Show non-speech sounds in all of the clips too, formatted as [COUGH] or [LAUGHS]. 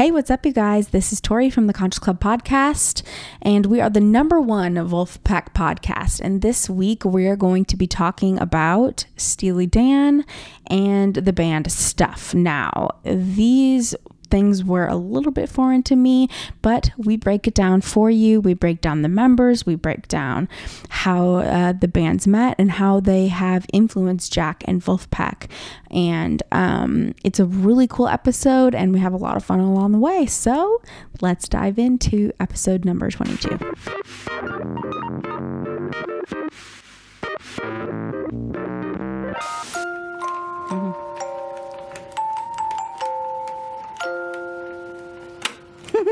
Hey, what's up, you guys? This is Tori from the Conscious Club podcast, and we are the number one Vulfpeck podcast. And this week, we are going to be talking about Steely Dan and the band Stuff. Now, these things were a little bit foreign to me, but we break it down for you. We break down the members, we break down how uh, the bands met and how they have influenced Jack and Vulfpeck. And um, it's a really cool episode, and we have a lot of fun along the way. So let's dive into episode number 22.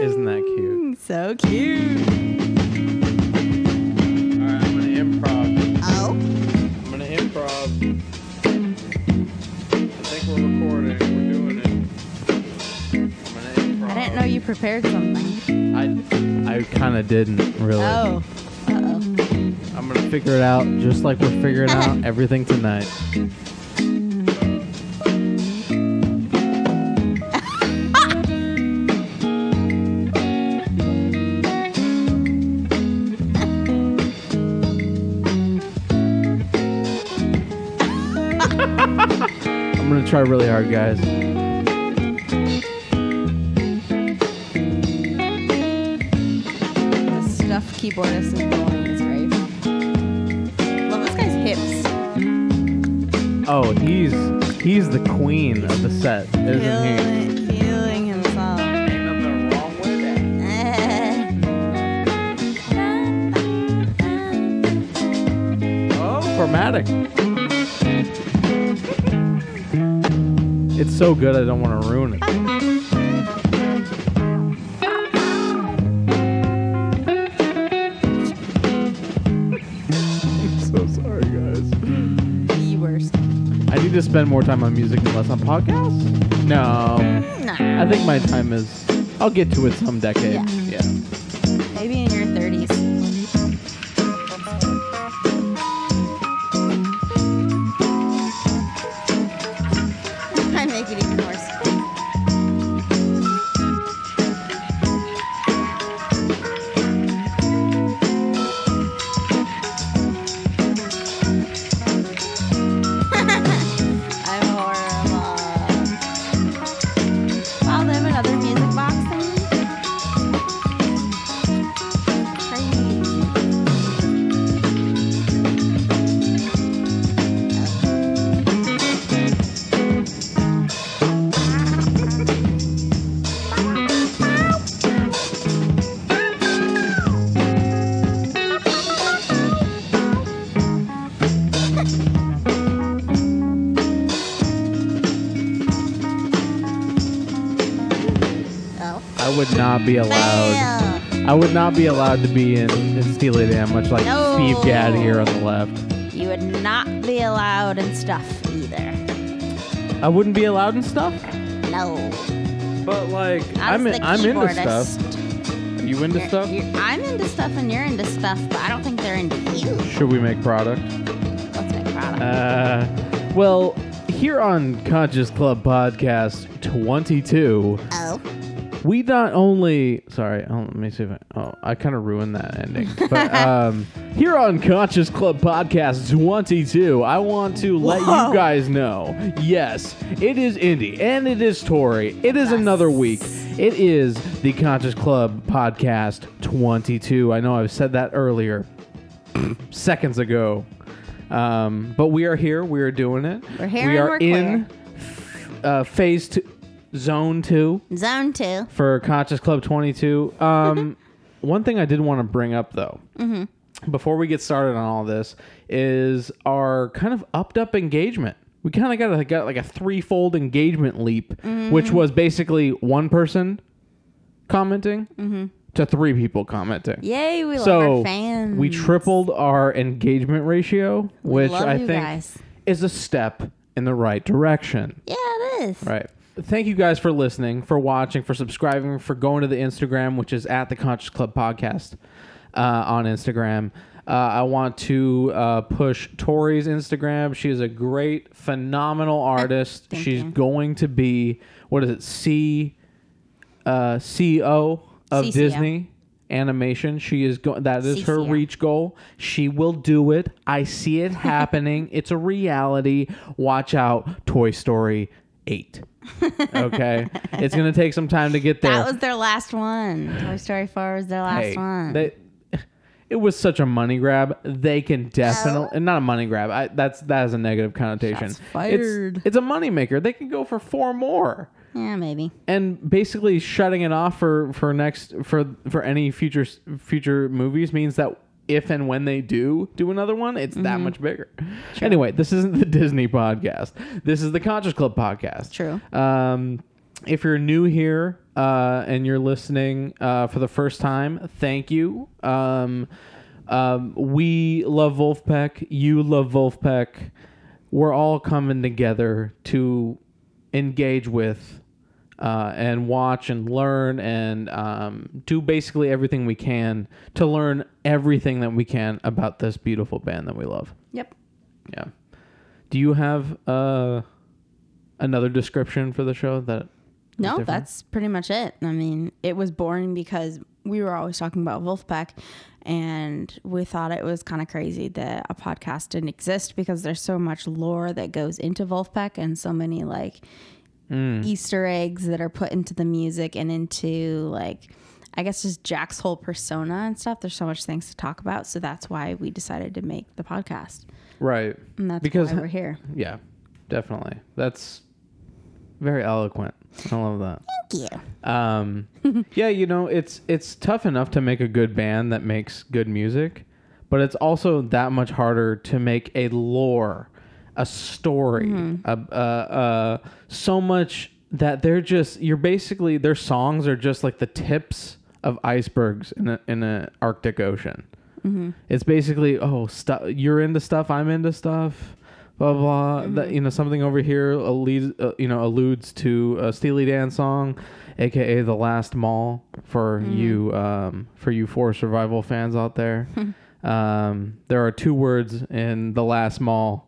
Isn't that cute? So cute. All right, I'm gonna improv. Oh. I'm gonna improv. I think we're recording. We're doing it. I'm gonna improv. I didn't know you prepared something. I I kind of didn't really. Oh. Uh oh. I'm gonna figure it out just like we're figuring out [LAUGHS] everything tonight. Try really hard, guys. The stuffed keyboardist is rolling his grave. Love this guy's hips. Oh, he's he's the queen of the set, isn't he? Feeling, It's so good, I don't want to ruin it. [LAUGHS] I'm so sorry, guys. the worst. I need to spend more time on music and less on podcasts. No, No. I think my time is. I'll get to it some decade. Yeah. yeah. Be allowed. I would not be allowed to be in, in Steely Dan, much like No. Steve Gadd here on the left. You would not be allowed in stuff either. I wouldn't be allowed in stuff, No. but like I I'm in, the I'm into stuff. Are you into You're- stuff? you're- I'm into stuff and you're into stuff, but I don't think they're into you. Should we make product? Let's make product. Uh, well, here on Conscious Club Podcast 22, oh. We not only sorry oh, let me see if i oh i kind of ruined that ending. But [LAUGHS] um here on conscious club podcast 22 i want to let Whoa. you guys know yes it is indy and it is tori it is another week. It is the conscious club podcast 22 i know i've said that earlier [CLEARS THROAT] seconds ago. Um but we are here. We are doing it. We're here we are in uh phase two zone two Zone two. for Conscious Club 22. Um, [LAUGHS] one thing I did want to bring up though, mm-hmm. before we get started on all this, is our kind of upped up engagement. We kind of got a, got like a threefold engagement leap, mm-hmm. which was basically one person commenting mm-hmm. to three people commenting. Yay, we love So our fans. we tripled our engagement ratio, which love I you think guys. is a step in the right direction. Yeah, it is. Right. Thank you guys for listening, for watching, for subscribing, for going to the Instagram, which is at the Conscious Club Podcast uh, on Instagram. Uh, I want to uh, push Tori's Instagram. She is a great, phenomenal artist. Thank She's you. going to be what is it? C uh, CEO of CCO. Disney Animation. She is going. That is her reach goal. She will do it. I see it [LAUGHS] happening. it's a reality. Watch out, Toy Story Eight. Okay, it's gonna take some time to get there. That was their last one. Toy Story 4 was their last Hey, one. they- it was such a money grab. They can definitely and not a money grab. I, that's that has a negative connotation. Shots fired. It's, it's a money maker. They can go for four more yeah, maybe. and basically shutting it off for for next for for any future future movies means that if and when they do do another one it's Mm-hmm. that much bigger anyway this isn't the [LAUGHS] disney podcast this is the conscious club podcast True. um if you're new here uh, and you're listening uh, for the first time, thank you. Um, um, we love Vulfpeck. You love Vulfpeck. We're all coming together to engage with uh, and watch and learn and um, do basically everything we can to learn everything that we can about this beautiful band that we love. Yep. Yeah. Do you have uh, another description for the show that? No, different? that's pretty much it. I mean, it was boring because we were always talking about Vulfpeck and we thought it was kind of crazy that a podcast didn't exist because there's so much lore that goes into Vulfpeck and so many like Mm. Easter eggs that are put into the music and into like I guess just Jack's whole persona and stuff. There's so much things to talk about, so that's why we decided to make the podcast, right. and that's Because- why we're here. Yeah, definitely. That's very eloquent. I love that. Thank you. Um, [LAUGHS] yeah, you know, it's it's tough enough to make a good band that makes good music, but it's also that much harder to make a lore, a story, a, uh, uh, so much that they're just you're basically their songs are just like the tips of icebergs in a in a Arctic Ocean. It's basically oh stuff you're into stuff I'm into stuff blah blah. That you know something over here alludes uh, you know alludes to a Steely Dan song, aka the Last Mall for you um, for you four survival fans out there. [LAUGHS] um, there are two words in the Last Mall.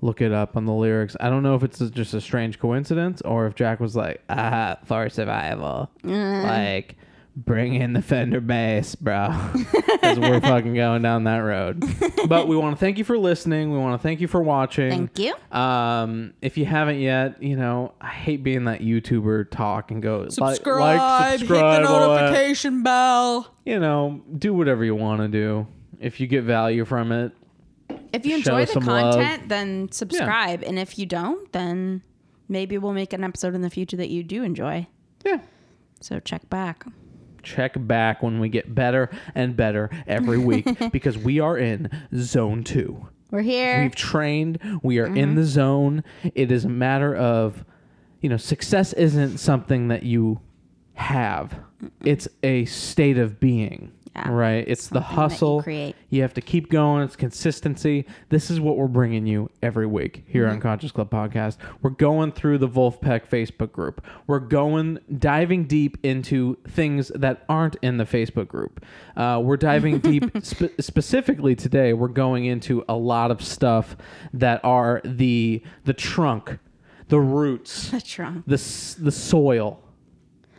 Look it up on the lyrics. I don't know if it's just a strange coincidence or if Jack was like, ah, for survival. Like, bring in the Fender bass, bro. [LAUGHS] Because we're fucking going down that road. [LAUGHS] But we want to thank you for listening. We want to thank you for watching. Thank you. Um, if you haven't yet, you know, I hate being that YouTuber talk and go Subscribe, like, subscribe, hit the notification bell. You know, do whatever you want to do. If you get value from it, If you enjoy the some love. content, then subscribe. And if you don't, then maybe we'll make an episode in the future that you do enjoy. yeah, So check back. check back when we get better and better every [LAUGHS] week because we are in zone two. We're here. We've trained. We are in mm-hmm. the zone. It is a matter of, you know, success isn't something that you have. It's a state of being. Right? It's the hustle. create. You have to keep going. It's consistency. This is what we're bringing you every week here Mm-hmm. on Conscious Club Podcast. We're going through the Vulfpeck Facebook group. We're going diving deep into things that aren't in the Facebook group. Uh, we're diving [LAUGHS] deep spe- specifically today. We're going into a lot of stuff that are the the trunk, the roots, [LAUGHS] the trunk. the the soil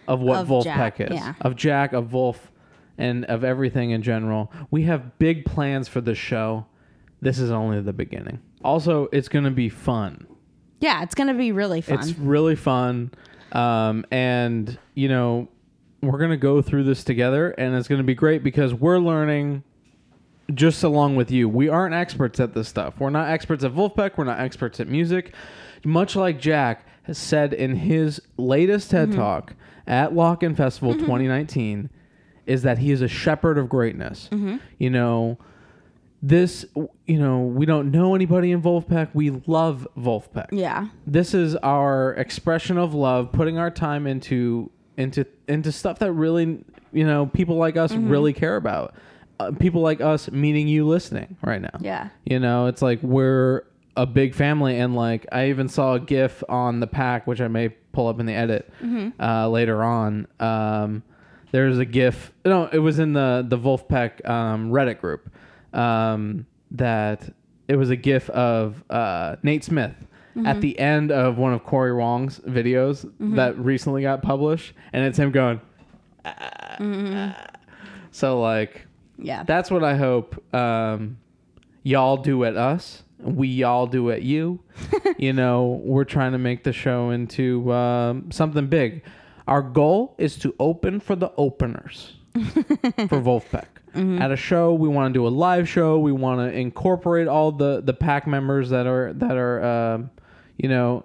of what Of Vulfpeck Jack, is. yeah. Of Jack, of Vulf, and of everything in general. We have big plans for the show. This is only the beginning. Also, it's going to be fun. Yeah, it's gonna be really fun. It's really fun. Um, and, you know, we're going to go through this together, and it's going to be great because we're learning just along with you. We aren't experts at this stuff. We're not experts at Vulfpeck. We're not experts at music. Much like Jack has said in his latest TED Talk at Lockn' Festival 2019, is that he is a shepherd of greatness. You know, this, you know, we don't know anybody in Vulfpeck. We love Vulfpeck yeah. this is our expression of love putting our time into into into stuff that really you know people like us really care about uh, people like us meaning you listening right now Yeah. you know it's like we're a big family and like i even saw a gif on the pack which i may pull up in the edit uh, later on um, there's a gif no it was in the the vulfpeck um, reddit group um, that it was a gif of uh, nate smith at the end of one of Corey Wong's videos that recently got published, and it's him going. "Ah, ah." So like, Yeah. that's what I hope um, y'all do at us. We y'all do at you. [LAUGHS] you know, we're trying to make the show into um, something big. Our goal is to open for the openers [LAUGHS] for Vulfpeck. At a show, we want to do a live show. We want to incorporate all the the pack members that are that are um, you know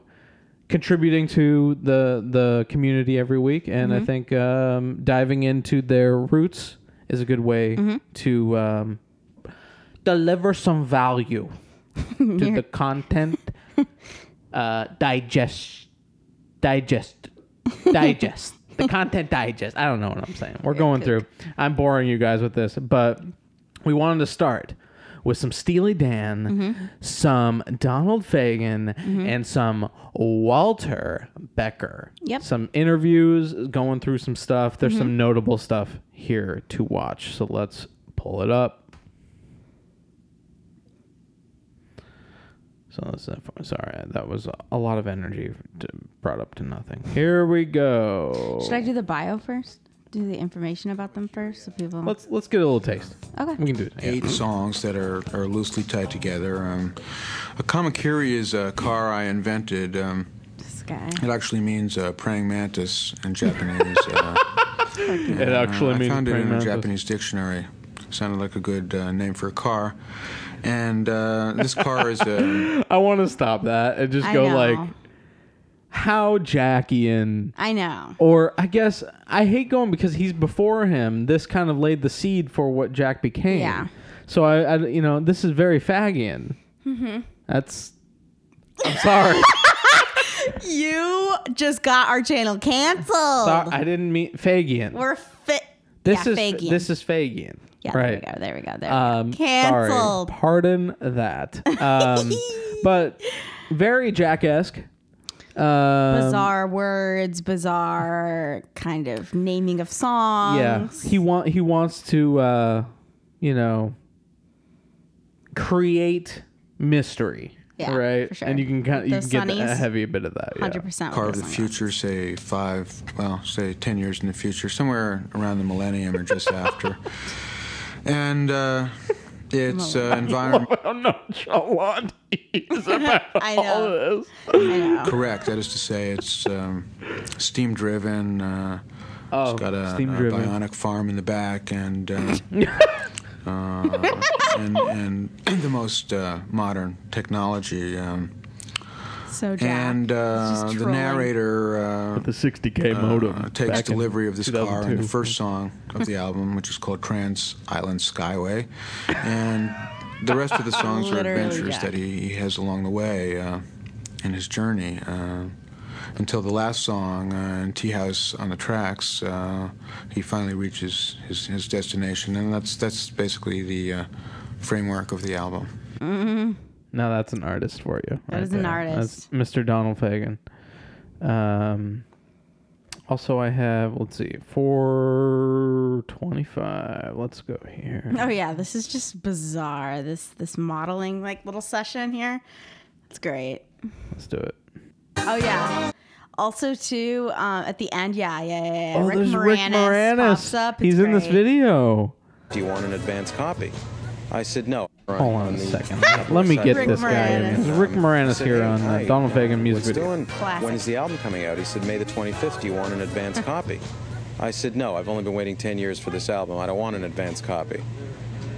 contributing to the the community every week. And I think um, diving into their roots is a good way to um, deliver some value [LAUGHS] to the content. [LAUGHS] Uh, digest, digest, digest. the content digest. I don't know what I'm saying. We're going through. I'm boring you guys with this, but we wanted to start with some Steely Dan, Mm-hmm. some Donald Fagen, and some Walter Becker. Yep. Some interviews, going through some stuff. There's Mm-hmm. some notable stuff here to watch. So let's pull it up. So that's sorry, that was a lot of energy to, brought up to nothing. Here we go. Should I do the bio first? Do the information about them first, so people. Let's let's get a little taste. okay. We can do it. Yeah. eight songs that are, are loosely tied together. Um, a kamakiri is a car I invented. Um, This guy. it actually means uh, praying mantis in Japanese. Uh, [LAUGHS] It actually I means found it praying in a. Japanese dictionary. Sounded like a good uh, name for a car. And uh, this car is a. [LAUGHS] I want to stop that and just I go know. like, how Jackian, I know. or I guess I hate going because he's before him. This kind of laid the seed for what Jack became. Yeah. So I, I you know, this is very Fagian. Mm-hmm. That's. I'm sorry. [LAUGHS] You just got our channel canceled. Sorry, I didn't mean Fagian. We're fit. This yeah, is Fagian. this is Fagian. Yeah, right. there we go. There we go. There Um, we go. Canceled. Sorry. Pardon that. Um, [LAUGHS] but very Jack-esque. Um, bizarre words, bizarre kind of naming of songs. Yeah, he want he wants to, uh, you know, create mystery. Yeah, right. for sure. And you can kind of, you can get a heavy bit of that. Yeah. hundred percent. car of the future, say five, well, say 10 years in the future, somewhere around the millennium or just after. [LAUGHS] And uh, [LAUGHS] it's uh, environment. Oh no, John about [LAUGHS] I all know. this. I know. Correct. That is to say, it's um, steam driven. Uh, Oh, it's got a, a steam-driven. bionic farm in the back, and uh, [LAUGHS] uh, and, and [CLEARS THROAT] the most uh, modern technology. Um, So Jack. and uh, the narrator uh, The 60k uh, modem takes delivery of this car in the first song of the album, which is called Trans Island Skyway, and the rest of the songs are [LAUGHS] adventures Jack. that he, he has along the way uh, in his journey. Uh, until the last song, uh, in Tea House on the Tracks, uh, he finally reaches his, his destination, and that's that's basically the uh, framework of the album. Now that's an artist for you. That is an artist. That's Mr. Donald Fagen. Um, also, I have let's see, four twenty-five. Let's go here. Oh yeah, this is just bizarre. This this modeling like little session here. It's great. Let's do it. Oh yeah. Also too, um, at the end, yeah, yeah, yeah. yeah. Oh, Rick there's Moranis, Rick Moranis. pops up. He's It's in this video. Do you want an advance copy? I said no. Hold on a second. [LAUGHS] Let me get Rick this guy. in. Moranis. This Rick Moranis here on uh, Donald Fagen music what's video. Doing? Classic. When is the album coming out? He said May the 25th. Do you want an advance [LAUGHS] copy? I said no. I've only been waiting 10 years for this album. I don't want an advance copy.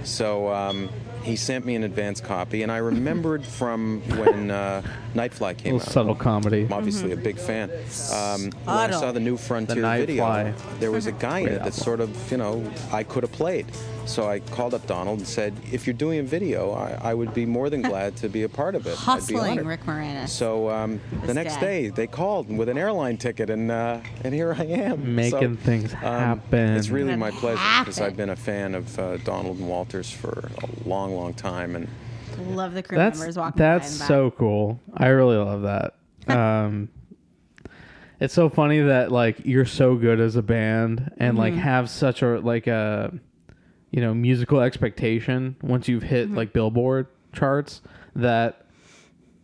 So um, he sent me an advance copy, and I remembered from when uh, [LAUGHS] Nightfly came A out. little subtle comedy. I'm obviously a big fan. Um, when I saw the new Frontier Night video, Fly. there was a guy in Great it that sort of, you know, I could have played. So I called up Donald and said, if you're doing a video, I, I would be more than [LAUGHS] glad to be a part of it. I'd be Hustling honored. Rick Moranis. So um, This the next guy. day they called with an airline ticket, and uh, and here I am Making So, things um, happen. It's really my pleasure because. I've been a fan of uh, Donald and Walters for a long, long time, and Love the crew That's members walking that's so cool. I really love that. [LAUGHS] Um, it's so funny that like you're so good as a band and like Mm-hmm. have such a like a you know musical expectation once you've hit Mm-hmm. like Billboard charts that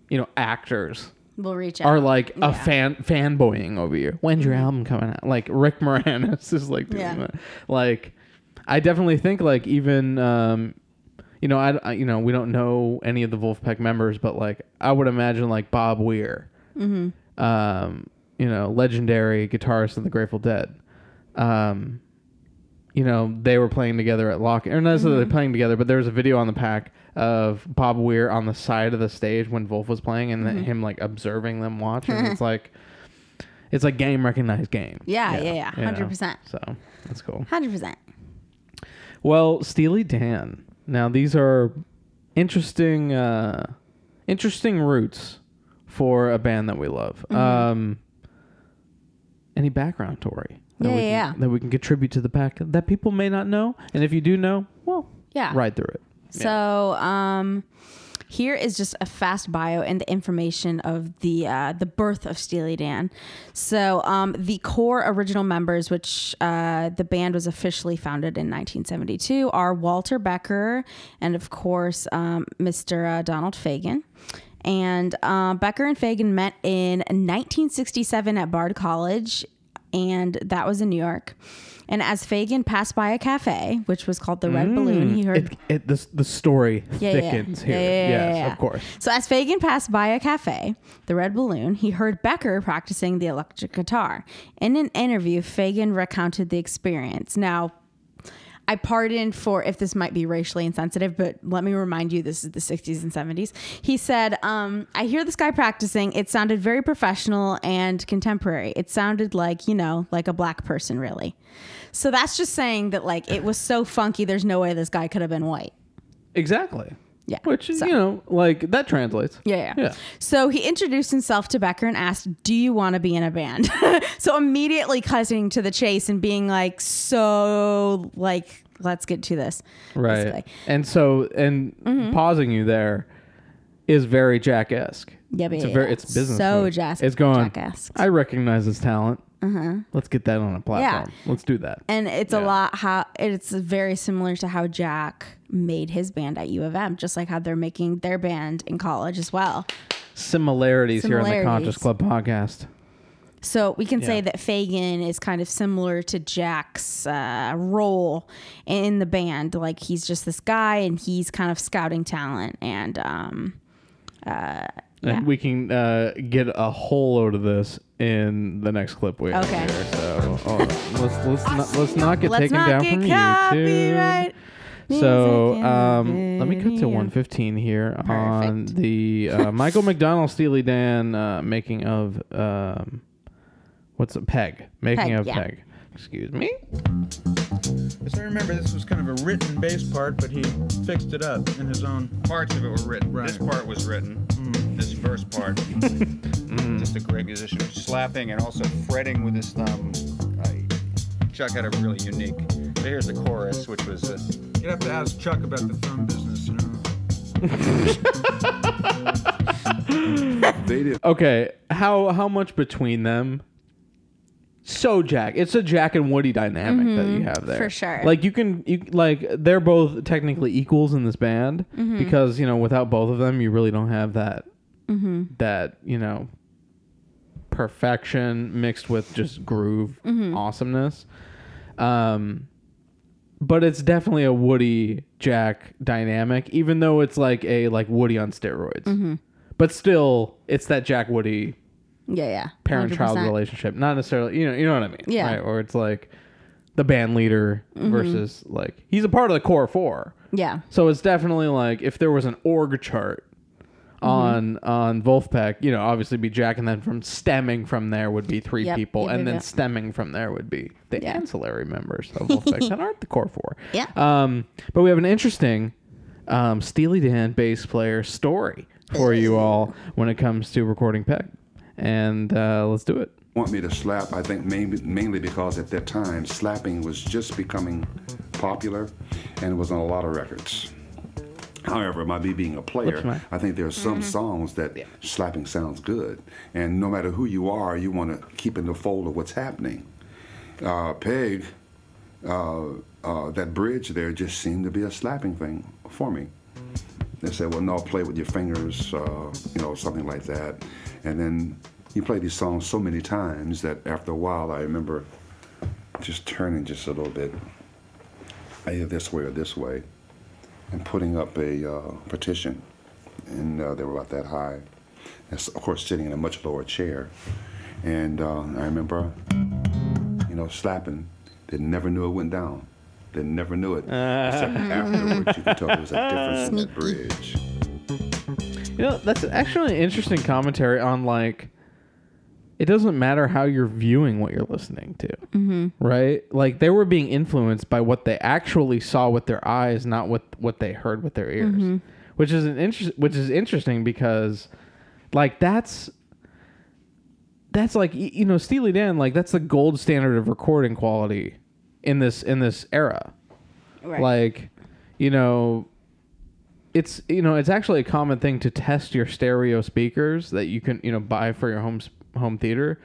you know actors We'll reach out. are like a Yeah. fan fanboying over you. When's your album coming out? Like Rick Moranis [LAUGHS] is like doing Yeah. that. Like I definitely think like even um you know I, I you know we don't know any of the Vulfpeck members, but like I would imagine like Bob Weir, Mm-hmm. um you know legendary guitarist of the Grateful Dead, um you know they were playing together at Lock or not necessarily Mm-hmm. playing together, but there was a video on the pack of Bob Weir on the side of the stage when Vulf was playing, and Mm-hmm. then him like observing them watch, and it's [LAUGHS] like it's like game recognized game. Yeah, yeah, yeah, you know? 100%. So that's cool. Hundred percent. Well, Steely Dan. Now these are interesting, uh, interesting roots for a band that we love. Um, any background, Tori? That Yeah, we yeah, can, yeah. That we can contribute to the pack that people may not know, and if you do know, well, Yeah. ride through it. So, um, here is just a fast bio and the information of the uh, the birth of Steely Dan. So, um, the core original members, which uh, the band was officially founded in 1972, are Walter Becker and, of course, um, Mr. Uh, Donald Fagen. And uh, Becker and Fagen met in 1967 at Bard College, and that was in New York. And as Fagen passed by a cafe, which was called the Red mm. Balloon, he heard It, it the, the story yeah, thickens yeah, here. yeah, yeah, yes, yeah, yeah. of course. So as Fagen passed by a cafe, the Red Balloon, he heard Becker practicing the electric guitar. In an interview, Fagen recounted the experience. Now, I pardon for if this might be racially insensitive, but let me remind you this is the 60s and 70s. He said, um, I hear this guy practicing. It sounded very professional and contemporary. It sounded like, you know, like a black person, really. So that's just saying that, like, it was so funky, there's no way this guy could have been white. Exactly. Yeah. Which So- you know, like that translates. Yeah, yeah. Yeah. So he introduced himself to Becker and asked, "Do you want to be in a band?" [LAUGHS] so immediately cutting to the chase and being like, "So, like, let's get to this." Right. basically. And so, and Mm-hmm. pausing you there is very Jack esque. Yeah, but it's yeah, very yeah. it's business. So. Jas- It's going. Jack-esque. I recognize this talent. Uh-huh. Let's get that on a platform. Yeah. Let's do that. And it's a lot how it's very similar to how Jack made his band at U of M, just like how they're making their band in college as well. Similarities, here on the Conscious Club podcast. So we can say that Fagen is kind of similar to Jack's uh, role in the band. Like he's just this guy, and he's kind of scouting talent. And um, uh, yeah. We can uh, get a whole load of this in the next clip we have Okay. here. So oh, let's let's not, let's not get let's taken not down get from YouTube. copyright. So um, let me cut to 115 here on the uh, [LAUGHS] Michael McDonald Steely Dan uh, making of um, what's a peg making Peg, of yeah. peg. Excuse me. As I remember, this was kind of a written bass part, but he fixed it up in his own. Parts of it were written. Right. This part was written. This first part. [LAUGHS] Just a great musician. Slapping and also fretting with his thumb. Uh, Chuck had a really unique. So here's the chorus, which was. Uh, You'd have to ask Chuck about the thumb business, you know. [LAUGHS] They did. Okay, how how much between them? So Jack, it's a Jack and Woody dynamic that you have there Mm-hmm. for sure. Like you can, you like they're both technically equals in this band Mm-hmm. because you know without both of them you really don't have that Mm-hmm. that you know perfection mixed with just groove Mm-hmm. awesomeness. Um, but it's definitely a Woody Jack dynamic, even though it's like a like Woody on steroids. Mm-hmm. But still, it's that Jack Woody Yeah, yeah. parent child relationship. Not necessarily, you know, you know what I mean, Yeah. Mm-hmm. Right? Or it's like the band leader versus like he's a part of the core four. Yeah. So it's definitely like if there was an org chart Mm-hmm. On on Vulfpeck, you know, obviously be Jack, and then from stemming from there would be three Yep, people, yep, and yep, then yep. stemming from there would be the Yeah. ancillary members of [LAUGHS] Vulfpeck that aren't the core four. Yeah. Um, but we have an interesting um, Steely Dan bass player story for you all when it comes to recording Peg, and uh, let's do it. want me to slap, I think mainly, mainly because at that time slapping was just becoming popular and it was on a lot of records. However, my me being a player, I think there are some songs that slapping sounds good. And no matter who you are, you want to keep in the fold of what's happening. Uh, Peg, uh, uh, that bridge there just seemed to be a slapping thing for me. they said, well, no, play with your fingers, uh, you know, something like that. And then you play these songs so many times that after a while, I remember just turning just a little bit, either this way or this way, and putting up a uh, partition. And uh, they were about that high. And of course, sitting in a much lower chair. And uh, I remember, you know, slapping. They never knew it went down. They never knew it. Except [LAUGHS] afterwards, you could tell there was a difference in that bridge. You know, that's actually an interesting commentary on like it doesn't matter how you're viewing what you're listening to. Mm-hmm. Right? Like they were being influenced by what they actually saw with their eyes, not what what they heard with their ears. Which is an interest which is interesting because like that's that's like you know Steely Dan like that's the gold standard of recording quality in this in this era. Right. Like you know it's you know it's actually a common thing to test your stereo speakers that you can you know buy for your home home theater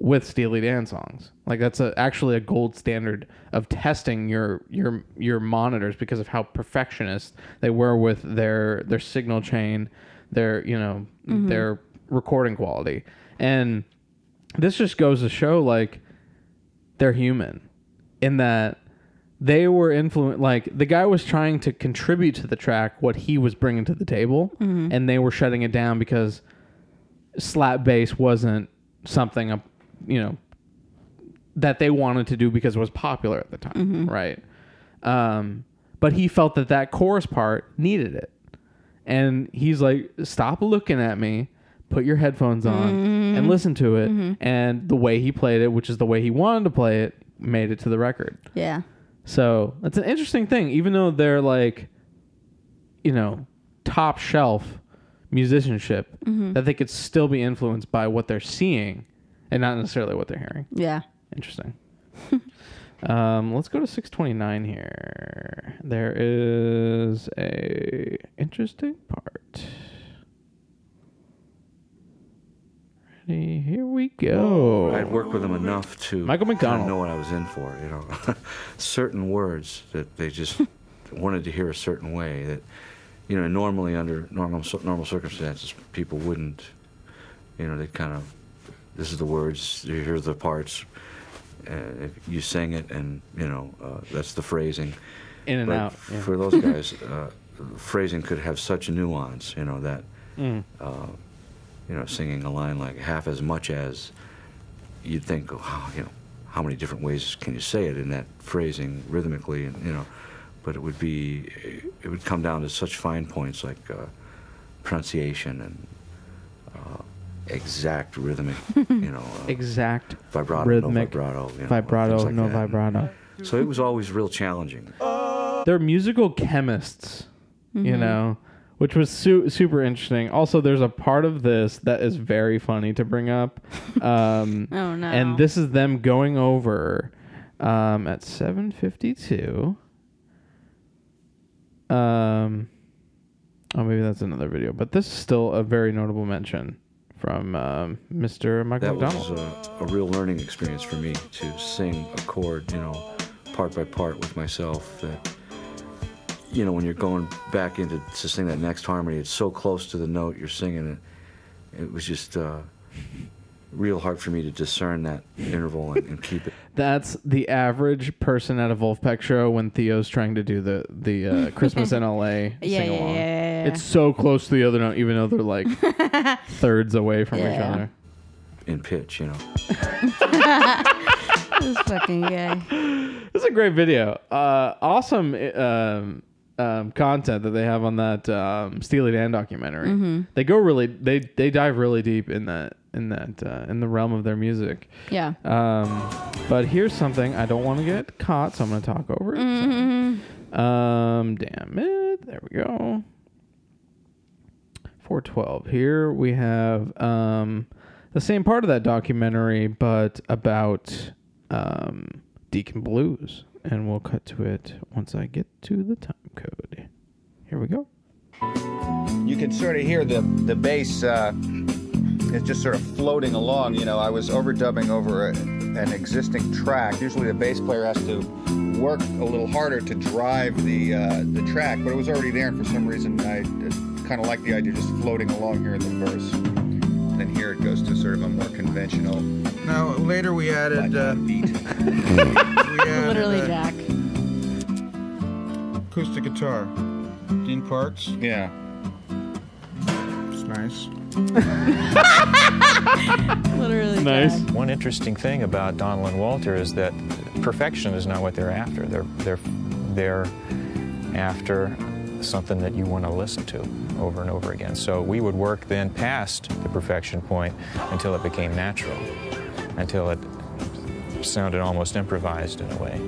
with Steely Dan songs. Like that's a, actually a gold standard of testing your your your monitors because of how perfectionist they were with their their signal chain, their you know mm-hmm. their recording quality, and this just goes to show like they're human in that they were influenced like the guy was trying to contribute to the track what he was bringing to the table mm-hmm. and they were shutting it down because slap bass wasn't something you know that they wanted to do because it was popular at the time mm-hmm. right? Um, but he felt that that chorus part needed it. And he's like stop looking at me. Put your headphones on and mm-hmm. listen to it. Mm-hmm. And the way he played it which is the way he wanted to play it made it to the record. Yeah. so that's an interesting thing, even though they're like, you know, top shelf musicianship, that they could still be influenced by what they're seeing and not necessarily what they're hearing. Yeah. Interesting. [LAUGHS] um, let's go to 629 here. There is a interesting part. Ready? Here we go. I'd worked with them enough to Michael kinda McDonald. know what I was in for. You know, [LAUGHS] certain words that they just [LAUGHS] wanted to hear a certain way. That you know, normally under normal normal circumstances, people wouldn't. You know, they kind of this is the words. you hear the parts. Uh, if you sing it, and you know, uh, that's the phrasing. In and But out. yeah. for those guys, [LAUGHS] uh, phrasing could have such nuance. You know that Mm. uh, you know, singing a line like half as much as you'd think, oh, you know, how many different ways can you say it in that phrasing rhythmically, and you know, but it would be, it would come down to such fine points like uh, pronunciation and uh, exact rhythmic, [LAUGHS] you know, uh, Exact vibrato, rhythmic, no vibrato, you know, vibrato, like no that. vibrato. So it was always real challenging. they're musical chemists, you Mm-hmm. know, which was su- super interesting. Also, there's a part of this that is very funny to bring up. [LAUGHS] Um, Oh, no. And this is them going over um, at 7:52. Um, oh, maybe that's another video, but this is still a very notable mention from um, Mr. Michael That McDonald. was a, a real learning experience for me to sing a chord, you know, part by part with myself. That you know, when you're going back into to sing that next harmony, it's so close to the note you're singing. It, it was just uh, real hard for me to discern that interval and, and keep it. [LAUGHS] That's the average person at a Vulfpeck show when Theo's trying to do the the uh, [LAUGHS] Christmas in LA Yeah, sing yeah, along. yeah, yeah, yeah. It's so close to the other note, even though they're like [LAUGHS] thirds away from each other. in pitch, you know. This is fucking guy. It's a great video. Uh, awesome um, um, content that they have on that um, Steely Dan documentary. Mm-hmm. They go really they they dive really deep in that in that uh, in the realm of their music. Yeah. Um, but here's something I don't want to get caught, so I'm going to talk over it. Mm-hmm. So, um, damn it. There we go. 412. Here we have um, the same part of that documentary, but about um, Deacon Blues. And we'll cut to it once I get to the time code. Here we go. you can sort of hear the the bass uh, it's just sort of floating along. You know, I was overdubbing over a, an existing track, usually the bass player has to work a little harder to drive the uh, the track, but it was already there, and for some reason I kind of like the idea of just floating along here in the verse. And then here it goes to sort of a more conventional Now later we added uh, beat. [LAUGHS] we [LAUGHS] added, Literally, uh, Jack. acoustic guitar. Dean Parks. Yeah. It's nice. [LAUGHS] Literally, Nice. Jack. One interesting thing about Donald and Walter is that perfection is not what they're after. They're they're they're after something that you want to listen to over and over again. So we would work then past the perfection point until it became natural, until it sounded almost improvised in a way.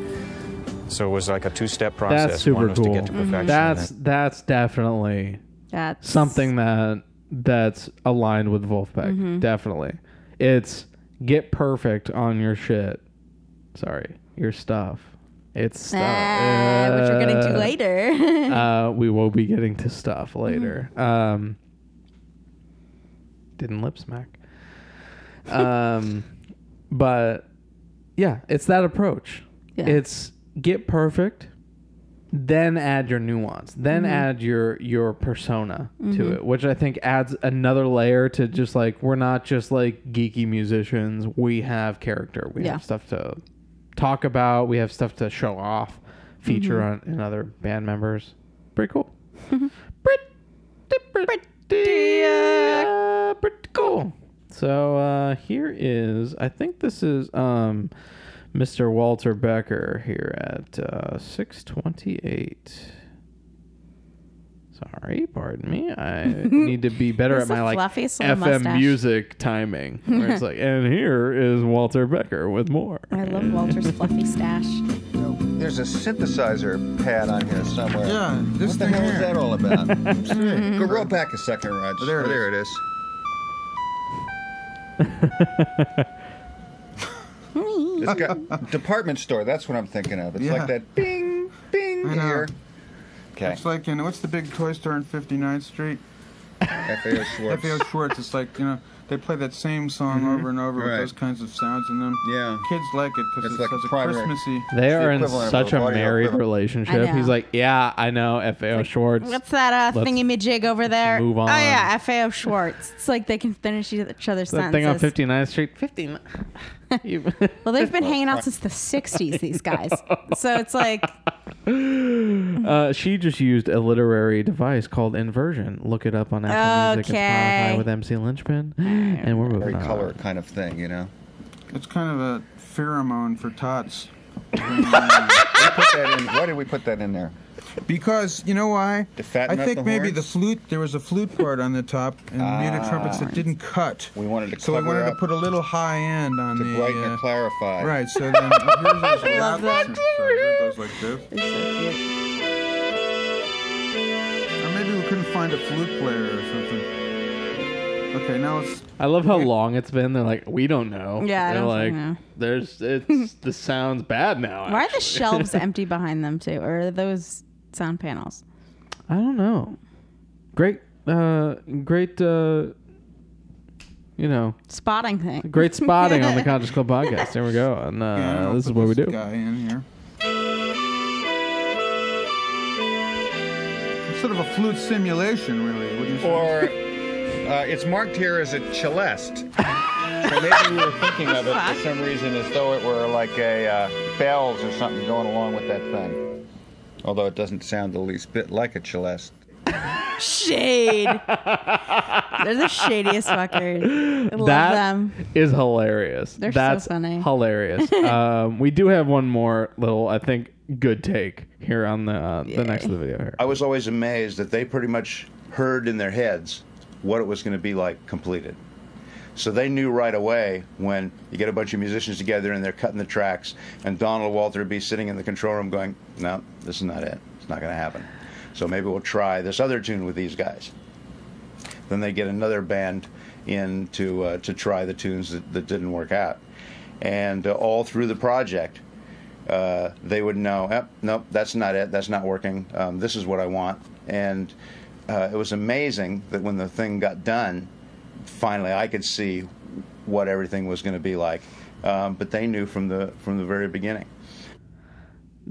So it was like a two-step process. That's super One was cool. to get to perfection. Mm-hmm. and That's that's definitely That's something that that's aligned with Vulfpeck. Mm-hmm. Definitely, it's get perfect on your shit. Sorry, your stuff. It's stuff. Ah, which we're getting to Uh, later. [LAUGHS] uh, we will be getting to stuff later. Um, didn't lip smack. [LAUGHS] Um, but yeah, it's that approach. Yeah. It's get perfect, then add your nuance, then Mm-hmm. add your your persona to it, which I think adds another layer to just like we're not just like geeky musicians. We have character. We Yeah. have stuff to talk about. We have stuff to show off, feature Mm-hmm. on in other band members. Pretty cool. pretty, pretty, uh, pretty cool. So uh, here is, I think this is um, Mr. Walter Becker here at uh, 628. Sorry, pardon me. I [LAUGHS] need to be better at my the like fluffiest FM mustache. music timing. Where it's [LAUGHS] like, and here is Walter Becker with more. I love Walter's fluffy stash. There's a synthesizer pad on here somewhere. Yeah, this what the thing hell is that all about? [LAUGHS] Go roll back a second, Raj. Oh, there Oh, is. there it is. It's got [LAUGHS] department store. That's what I'm thinking of. It's Yeah. like that bing, bing I know. here. Okay. It's like you know what's the big toy store on 59th Street? FAO Schwarz. FAO Schwarz. It's like you know they play that same song over and over Right. with those kinds of sounds in them. Yeah. Kids like it because It's it's, like such a. Christmassy. They the are in such a a married relationship. He's like, yeah, I know, FAO Schwarz. What's that uh, Let's thingy jig over there? move on. Oh yeah, FAO Schwarz. It's like they can finish each other's that sentences. thing on 59th Street? 59. [LAUGHS] Well, they've been [LAUGHS] hanging out since the '60s. These guys. [LAUGHS] So it's like uh, she just used a literary device called inversion. Look it up on Apple Music and Okay. Spotify with MC Linchpin. And we're Very moving on. color kind of thing, you know. It's kind of a pheromone for tots. We put that in. Why did we put that in there? Because you know why? To fatten I up think the maybe horns? the flute. There was a flute part on the top and muted trumpets that didn't cut. We wanted to So we cover wanted up to put a little high end on to the. brighten uh, and clarify. Right. So then here's this [LAUGHS] love without that. the synthesizer. It goes like this. Or maybe we couldn't find a flute player or something. Okay, now let's. I love how long it's been. They're like, we don't know. Yeah, I They're don't like, know. there's it's [LAUGHS] the sounds bad now. why are the actually. shelves [LAUGHS] empty behind them too, or are those sound panels? I don't know. Great, uh, great, uh, you know, Spotting thing. great spotting on the [LAUGHS] Conscious Club podcast. There we go. And uh, yeah, I'll this is put what we do. Guy in here. It's sort of a flute simulation, really. Wouldn't you say? Or uh, it's marked here as a celeste. [LAUGHS] so maybe we were thinking of it for some reason as though it were like a uh, bells or something going along with that thing. Although it doesn't sound the least bit like a celeste. Shade. They're the shadiest fuckers. I love That them. is hilarious. They're so That's funny. hilarious. [LAUGHS] um, we do have one more little, I think, good take here on the uh, the next of the video here. I was always amazed that they pretty much heard in their heads what it was going to be like completed. So they knew right away when you get a bunch of musicians together and they're cutting the tracks, and Donald Walter would be sitting in the control room going, "No, this is not it. It's not going to happen." So maybe we'll try this other tune with these guys. Then they get another band in to uh, to try the tunes that, that didn't work out, and uh, all through the project, uh, they would know, "Yep, nope, that's not it. That's not working. Um, this is what I want. And uh, it was amazing that when the thing got done, finally I could see what everything was going to be like um, but they knew from the from the very beginning.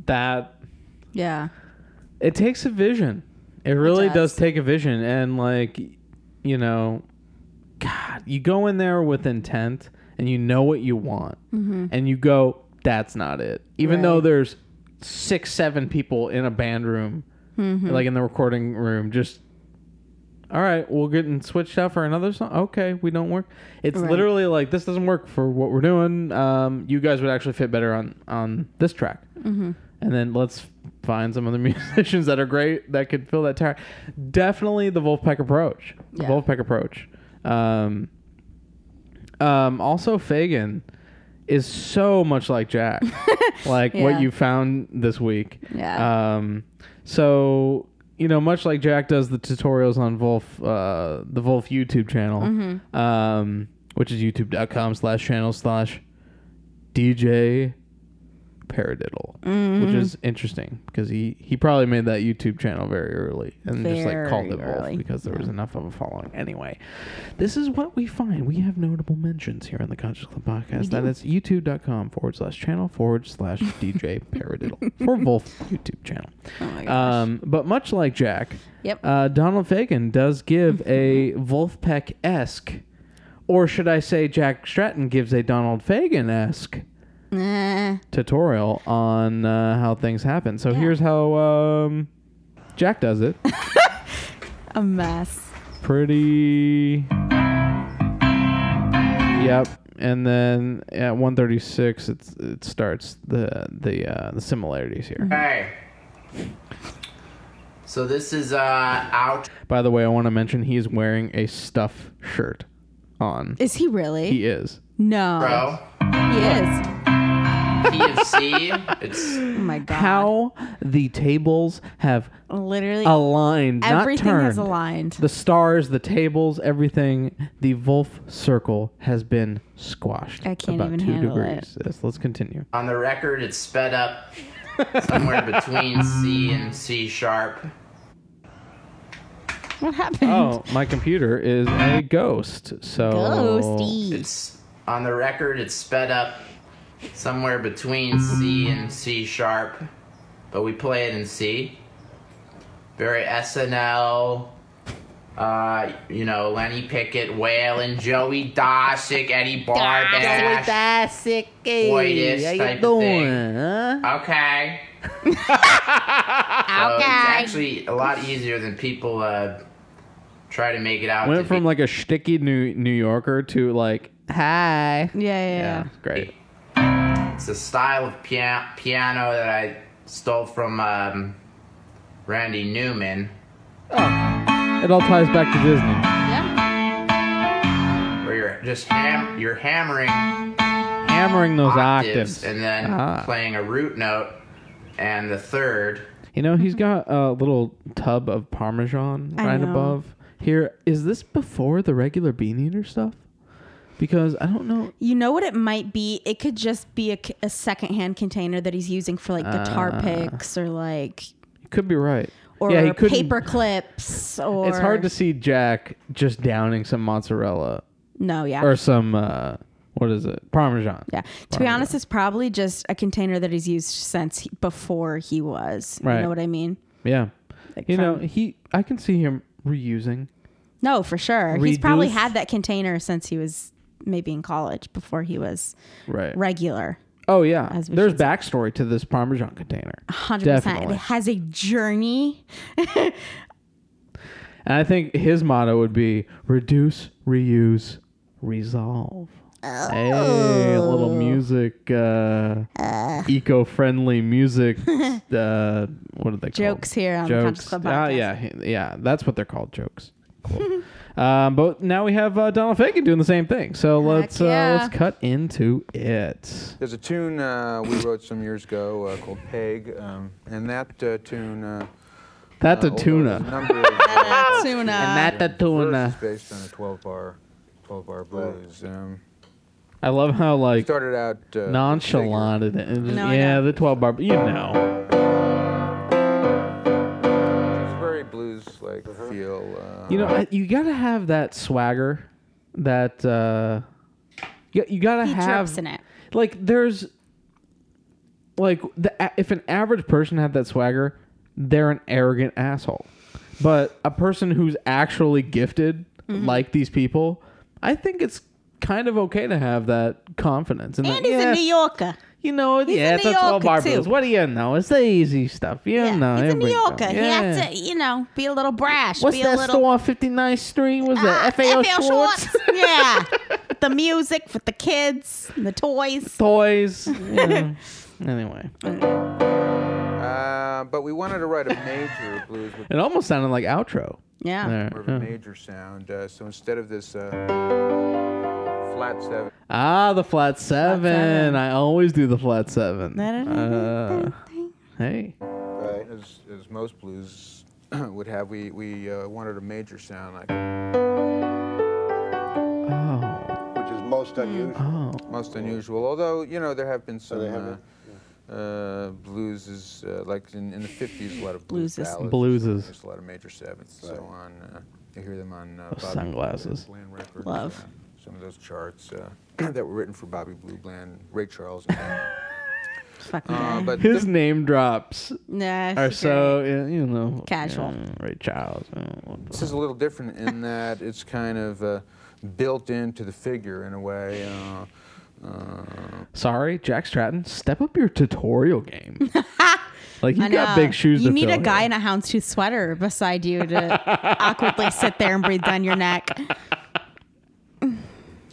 That Yeah. it takes a vision. It really does. does. take a vision, and like, you know, God, you go in there with intent, and you know what you want, and you go, "That's not it." Even though there's six, seven people in a band room, like in the recording room, just. All right, we'll get and switched out for another song. Okay, we don't work. It's Right. literally like this doesn't work for what we're doing. Um, you guys would actually fit better on on this track and then let's find some other [LAUGHS] musicians that are great that could fill that tire. Definitely the Vulfpeck approach. The Yeah. Vulfpeck approach. Um, um, also, Fagen is so much like Jack, [LAUGHS] like Yeah. what you found this week. Yeah. Um, so you know, much like Jack does the tutorials on Vulf, uh, the Vulf YouTube channel, Mm-hmm. um, which is youtube.com slash channel slash DJ Paradiddle, Mm-hmm. which is interesting because he, he probably made that YouTube channel very early and just like called Very it Vulf because there was enough of a following. Anyway, this is what we find. We have notable mentions here on the Conscious Club podcast. That is youtube.com forward slash channel forward slash [LAUGHS] DJ Paradiddle for Vulf YouTube channel. Oh. Um, but much like Jack, Yep. uh, Donald Fagen does give [LAUGHS] a Vulfpeck esque, or should I say, Jack Stratton gives a Donald Fagen esque Nah. tutorial on uh, how things happen. So Yeah. here's how um, Jack does it. [LAUGHS] A mess. Pretty. Yep. And then at 136, it's it starts the the uh, the similarities here. Hey. So this is uh out. By the way, I want to mention he is wearing a stuff shirt on. Is he really? He is. No. Bro. He is. PFC. It's Oh my god. How the tables have Literally aligned, not everything turned. has aligned. The stars, the tables, everything. The Vulf circle has been squashed. I can't about even two handle degrees. Yes, let's continue. on the record. It's sped up somewhere between C and C sharp. What happened? Oh, my computer is a ghost. So Ghosty. It's on the record. It's sped up somewhere between C and C sharp, but we play it in C. Very SNL. Uh, you know, Lenny Pickett, Waylon, Joey Dosik, Eddie Barbash, Boydus type of thing. Okay. [LAUGHS] So it's actually a lot easier than people uh, try to make it out Went to from be. like a sticky New New Yorker to like hi. Yeah, yeah, Yeah, great. It's a style of pia- piano that I stole from um, Randy Newman, Oh. It all ties back to Disney. Yeah. where you're just ham- you're hammering Hammering those octaves, octaves. and then Ah. playing a root note, and the third. You know, he's got a little tub of Parmesan I right know. above. Here, is this before the regular Bean Eater stuff? Because I don't know. You know what it might be? It could just be a secondhand container that he's using for like guitar Ah. picks or like You could be right. or yeah, paper clips or It's hard to see Jack just downing some mozzarella No, yeah. or some uh, what is it? Parmesan. yeah. To be honest, it's probably just a container that he's used since he, before he was. Right. You know what I mean? Yeah. Like You know, he. I can see him reusing. No, for sure. He's probably had that container since he was maybe in college before he was Right. regular. Oh yeah. There's backstory to this Parmesan container. 100%. It has a journey. [LAUGHS] And I think his motto would be reduce, reuse, resolve. Hey, a little music, uh, eco-friendly music. [LAUGHS] Uh, what are they called? Jokes here on the jokes. Conscious Club Ah, podcast. yeah, yeah, that's what they're called, jokes. Cool. [LAUGHS] um, but now we have uh, Donald Fagen doing the same thing. So let's yeah. uh, let's cut into it. There's a tune uh, we wrote some years ago uh, called Peg, um, and that uh, tune. Uh, That's uh, a although tuna. there's a number of, [LAUGHS] uh, Tuna. And that the verses tuna. based on a 12 bar, 12 bar blues. Um, I love how like started out uh, nonchalant it is. No, yeah, the twelve bar. You know. It's very blues like feel. You know, I- you gotta have that swagger, that uh, you, you gotta He have drips in it. like there's like the if an average person had that swagger, they're an arrogant asshole. But a person who's actually gifted, Mm-hmm. like these people, I think it's kind of okay to have that confidence. And, And that, he's yeah, a New Yorker. You know, He's yeah, a it's New a twelve bar too. blues. What do you know? It's the easy stuff. You Yeah, know, he's a New we go. Yorker. He has Yeah. to, you know, be a little brash. What's be that a little, store on 59th Street? Was Ah, it FAO, FAO Schwarz? yeah. [LAUGHS] The music, for the kids, the toys. Toys. [LAUGHS] Yeah. anyway, Uh, but we wanted to write a major blues with it almost sounded like outro. Yeah. There. more of a major sound. Uh, so instead of this uh, flat seven, Ah, the flat seven. seven. I always do the flat seven. Uh, hey. as, as most blues [CLEARS THROAT] would have, we we uh, wanted a major sound like Oh. which is most unusual. Oh. most unusual. Although you know there have been some. they have uh, uh, blues is uh, like in, in the 50s, a lot of blues Blueses. ballads. Blueses. There's a lot of major sevenths. So on, uh, you hear them on uh, Those Bobby sunglasses. Blue records. Love. Some of those charts uh, [CLEARS THROAT] that were written for Bobby Blue Bland, Ray Charles. And them. [LAUGHS] Uh, but His the- name drops Nah, are so, uh, you know. Casual. uh, Ray Charles. this is a little different in [LAUGHS] that it's kind of uh, built into the figure in a way. Uh, uh, Sorry, Jack Stratton, step up your tutorial game. [LAUGHS] like, you got big shoes to do. You to need fill a guy here. in a houndstooth sweater beside you to awkwardly sit there and breathe down your neck.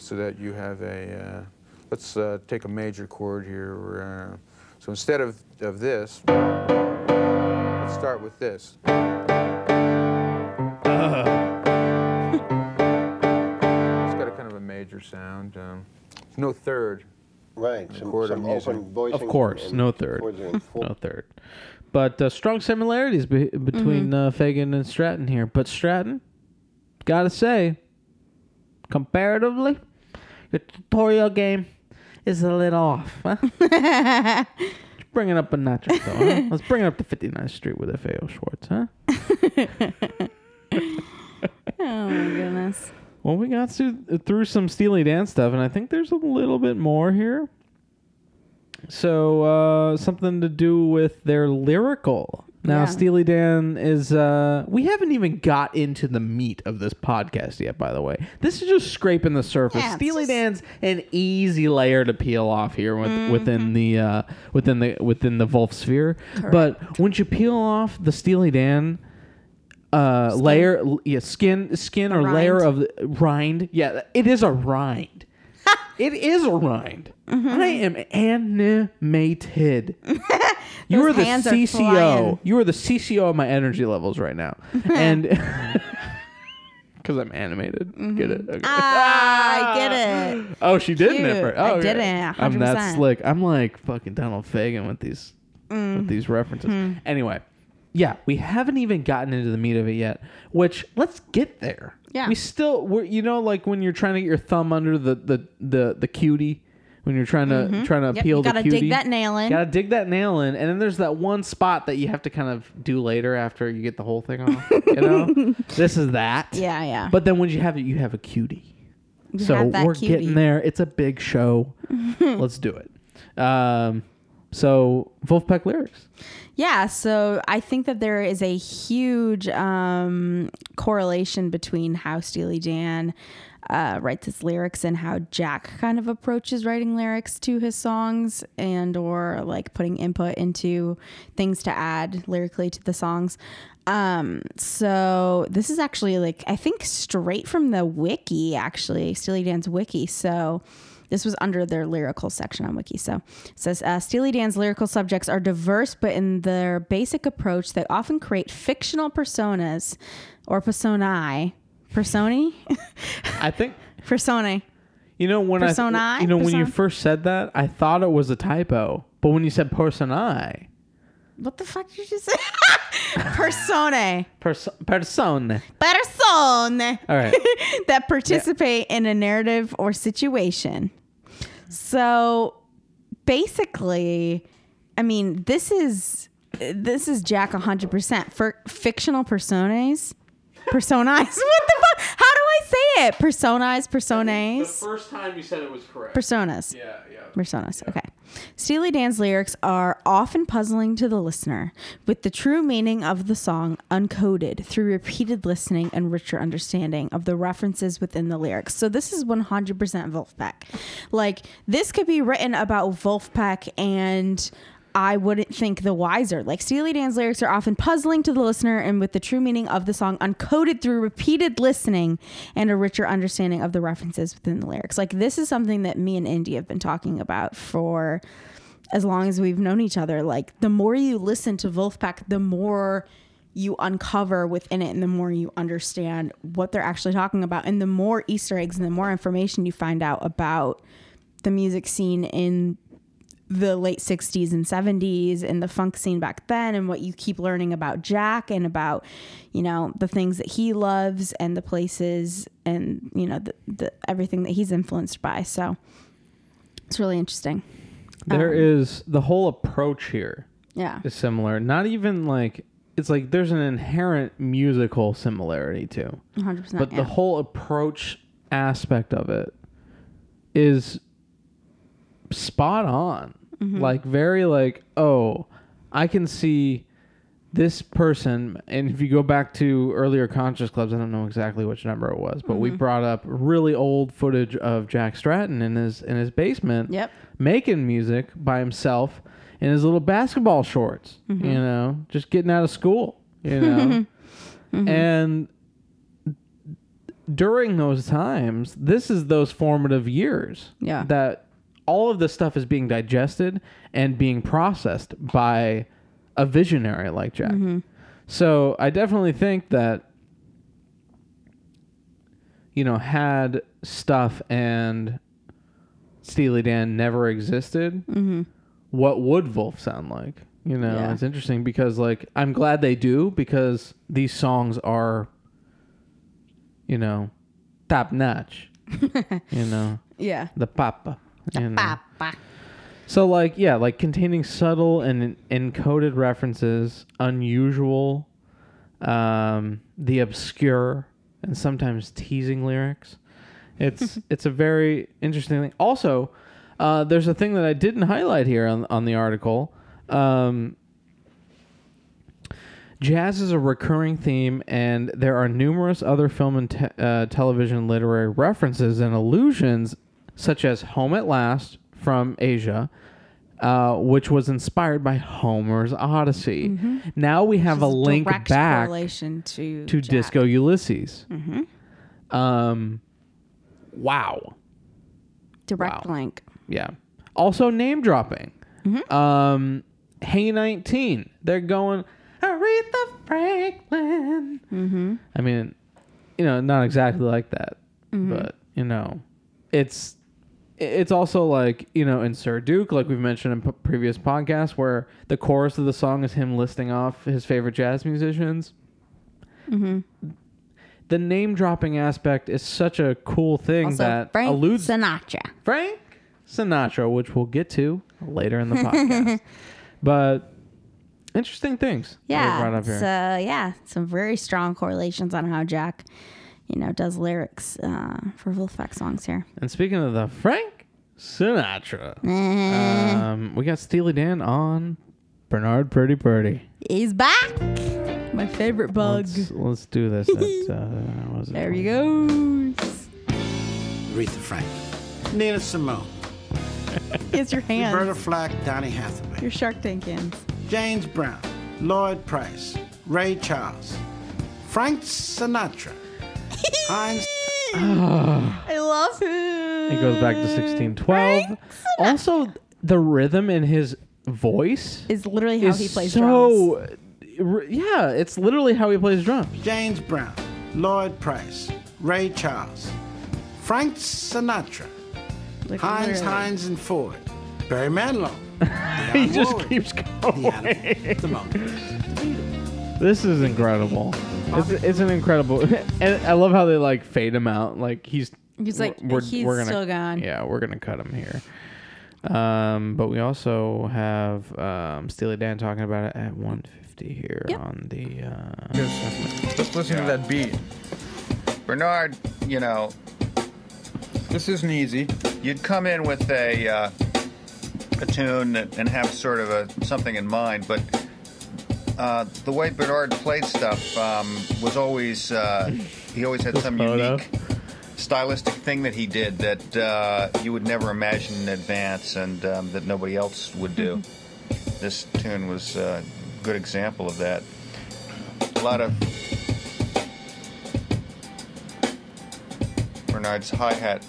So that you have a. Uh, let's uh, take a major chord here. Uh, so instead of, of this, let's start with this. [LAUGHS] It's got a kind of a major sound. Um, no third. Right. Some, chord some open voicing. Of course, no third. chords in full- No third. But uh, strong similarities be- between uh, Fagen and Stratton here. But Stratton, gotta say, comparatively, your tutorial game is a little off. Huh? Let's [LAUGHS] bring it up a notch so. Huh? Let's bring it up to 59th Street with FAO Schwarz, huh? [LAUGHS] Oh my goodness. Well, we got through, through some Steely Dan stuff, and I think there's a little bit more here. So, uh, something to do with their lyrical. Now, Yeah. Steely Dan is. Uh, we haven't even got into the meat of this podcast yet, by the way. This is just scraping the surface. Yeah, it's Steely just- Dan's an easy layer to peel off here with, Mm-hmm. within the uh, within the within the Vulf sphere. But once you peel off the Steely Dan uh, layer, yeah, skin, skin or layer rind. of rind. Yeah, it is a rind. It is a rind. Mm-hmm. I am animated. [LAUGHS] you are the hands are CCO. you are the CCO of my energy levels right now, [LAUGHS] and [LAUGHS] because I'm animated. Get it? Okay. Ah, I get it. [GASPS] Oh, she didn't at Cute. first. I Oh, okay. didn't, I'm that slick. I'm like fucking Donald Fagen with these with these references. Anyway, yeah, we haven't even gotten into the meat of it yet. Which let's get there. Yeah. we still we're you know like when you're trying to get your thumb under the the the, the cutie when you're trying to trying to Yep, peel you the gotta cutie. dig that nail in. Gotta dig that nail in, and then there's that one spot that you have to kind of do later after you get the whole thing off. you know, [LAUGHS] this is that. Yeah, yeah. But then when you have it, you have a cutie. You so we're cutie. getting there. It's a big show. [LAUGHS] Let's do it. Um, so Vulfpeck lyrics. Yeah, so I think that there is a huge um, correlation between how Steely Dan uh, writes his lyrics and how Jack kind of approaches writing lyrics to his songs and or like putting input into things to add lyrically to the songs. Um, so this is actually like I think straight from the wiki, actually Steely Dan's wiki. So this was under their lyrical section on Wiki. So it says uh, Steely Dan's lyrical subjects are diverse, but in their basic approach, they often create fictional personas or personae. Personae? [LAUGHS] I think personae. you know when Personae? I you know when you first said that I thought it was a typo, but when you said personae, What the fuck did you say? [LAUGHS] Personae. perso- persone. Persone. All right. [LAUGHS] that participate in a narrative or situation. So basically, I mean, this is this is Jack 100% for fictional personas. Personas. [LAUGHS] What the fuck? How do I say it. Personas, personas. The first time you said it was correct. Personas. Yeah, yeah. Personas. Okay. Steely Dan's lyrics are often puzzling to the listener, with the true meaning of the song uncoded through repeated listening and richer understanding of the references within the lyrics. So this is 100% Vulfpeck. Like this could be written about Vulfpeck and I wouldn't think the wiser. Like Steely Dan's lyrics are often puzzling to the listener and with the true meaning of the song uncoded through repeated listening and a richer understanding of the references within the lyrics. Like this is something that me and Indy have been talking about for as long as we've known each other. Like the more you listen to Vulfpeck, the more you uncover within it and the more you understand what they're actually talking about and the more Easter eggs and the more information you find out about the music scene in the late 60s and 70s and the funk scene back then and what you keep learning about Jack and about you know the things that he loves and the places and you know the, the everything that he's influenced by so it's really interesting There Um, is the whole approach here yeah is similar. Not even like it's like there's an inherent musical similarity too. 100% But yeah. the whole approach aspect of it is spot on. Mhm. Like very like, oh, I can see this person and if you go back to earlier conscious clubs, I don't know exactly which number it was, but we Mhm. brought up really old footage of Jack Stratton in his in his basement Yep. making music by himself in his little basketball shorts, Mhm. you know, just getting out of school, you know. [LAUGHS] Mhm. And during those times, this is those formative years. Yeah. That all of this stuff is being digested and being processed by a visionary like Jack. Mhm. So I definitely think that you know, had stuff and Steely Dan never existed, Mhm. what would Vulf sound like? You know, Yeah. it's interesting because like I'm glad they do because these songs are you know, top notch. [LAUGHS] you know. Yeah. The papa. You know. Papa. So like yeah, like containing subtle and encoded references, unusual, um, the obscure, and sometimes teasing lyrics. It's [LAUGHS] it's a very interesting thing. Also, uh, there's a thing that I didn't highlight here on on the article. Um, Jazz is a recurring theme, and there are numerous other film and te- uh, television literary references and allusions, such as Home at Last from Aja, uh, which was inspired by Homer's Odyssey. Mhm. Now we have a link back correlation to to Jack. Disco Ulysses. Mhm. Um, wow. Direct link. Yeah. Also name dropping. Mm-hmm. Um, Hey 19. They're going Aretha Franklin. Mm-hmm. I mean, you know, not exactly like that, Mhm. but you know, it's it's also like you know in Sir Duke, like we've mentioned in p- previous podcasts, where the chorus of the song is him listing off his favorite jazz musicians. Mm-hmm. The name dropping aspect is such a cool thing Also, that Frank alludes Sinatra. Frank Sinatra, which we'll get to later in the [LAUGHS] podcast. but interesting things Yeah. here. uh, yeah. Some very strong correlations on how Jack, you know, does lyrics uh, for Vulfpeck songs here. and speaking of the Frank Sinatra, Eh. um, we got Steely Dan on Bernard Purdie Purdie. He's back. My favorite bug. Let's, let's do this. At, [LAUGHS] uh, was There he goes. Aretha Franklin, Nina Simone, [LAUGHS] It's your hands. Roberta Flack, Donny Hathaway, Your Shark Tank hands. James Brown, Lloyd Price, Ray Charles, Frank Sinatra, Heinz. I [SIGHS] love him. It goes back to 1612. Also, the rhythm in his voice Is literally how is he plays drums. so. r- Yeah, it's literally how he plays drums. James Brown, Lloyd Price, Ray Charles, Frank Sinatra, Like, Heinz, literally. Heinz, and Ford, Barry Manilow. [LAUGHS] he Dionne just Warwick, keeps going. The Animal, the Monkees. This is incredible. It's, it's an incredible, [LAUGHS] and I love how they like fade him out. Like he's He's like, he's still gone. Yeah, we're gonna cut him here. Um, but we also have um, Steely Dan talking about it at 150 here on the. Uh, Just, just listening to that beat. Bernard, you know, this isn't easy. You'd come in with a uh, a tune that, and have sort of a something in mind, but uh, the way Bernard played stuff um, was always uh, he always had some unique stylistic thing that he did that uh, you would never imagine in advance and um, that nobody else would do. This tune was a good example of that. A lot of Bernard's hi hat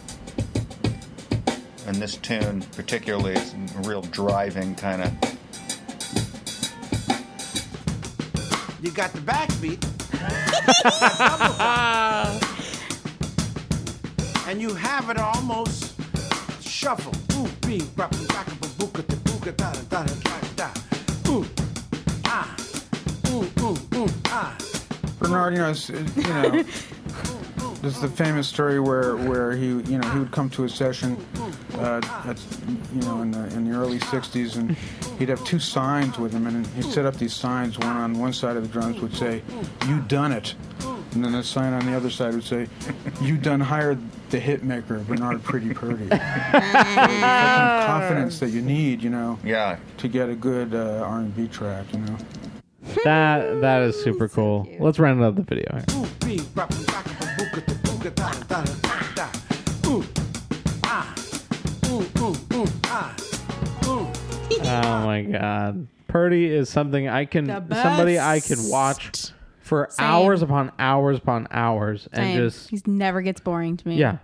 and this tune, particularly, is a real driving kind of. You got the backbeat. [LAUGHS] and you have it almost shuffle. Ooh, bee, bop, bop, bop, booka, da, booka, da, da, da, da, da. Ooh, ah, ooh, ooh, ooh, ah. Bernard, you know, is, you know, there's the famous story where, where he, you know, he would come to a session, uh, at, you know, in the in the early '60s, and he'd have two signs with him, and he'd set up these signs. One on one side of the drums would say, "You done it," and then a sign on the other side would say, "You done hired the hit maker, Bernard Pretty Purdie." So kind of confidence that you need, you know, yeah, to get a good uh, R&B track, you know. That that is super cool. Let's round out the video. Here. Oh my god. Purdie is something I can The somebody I can best. watch for Same. hours upon hours upon hours and Same. just He never gets boring to me. yeah.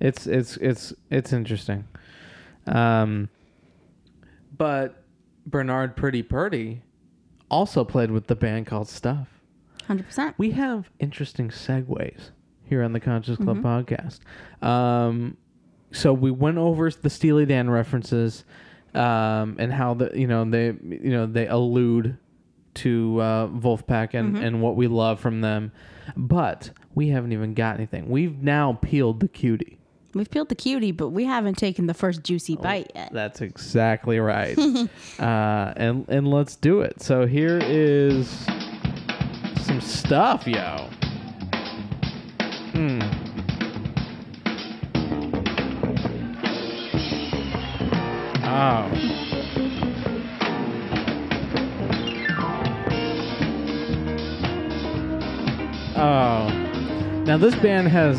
It's it's it's it's interesting. Um but Bernard Pretty Purdie also played with the band called Stuff. 100%. We have interesting segues here on the Conscious Club Mhm. podcast. Um, so we went over the Steely Dan references um, and how the you know they you know they allude to uh, Vulfpeck and Mhm. and what we love from them, but we haven't even got anything. We've now peeled the cutie. We've peeled the cutie, but we haven't taken the first juicy bite yet. That's exactly right. [LAUGHS] uh, and and let's do it. So here is some stuff, yo. Hmm. Oh. Oh. Now this band has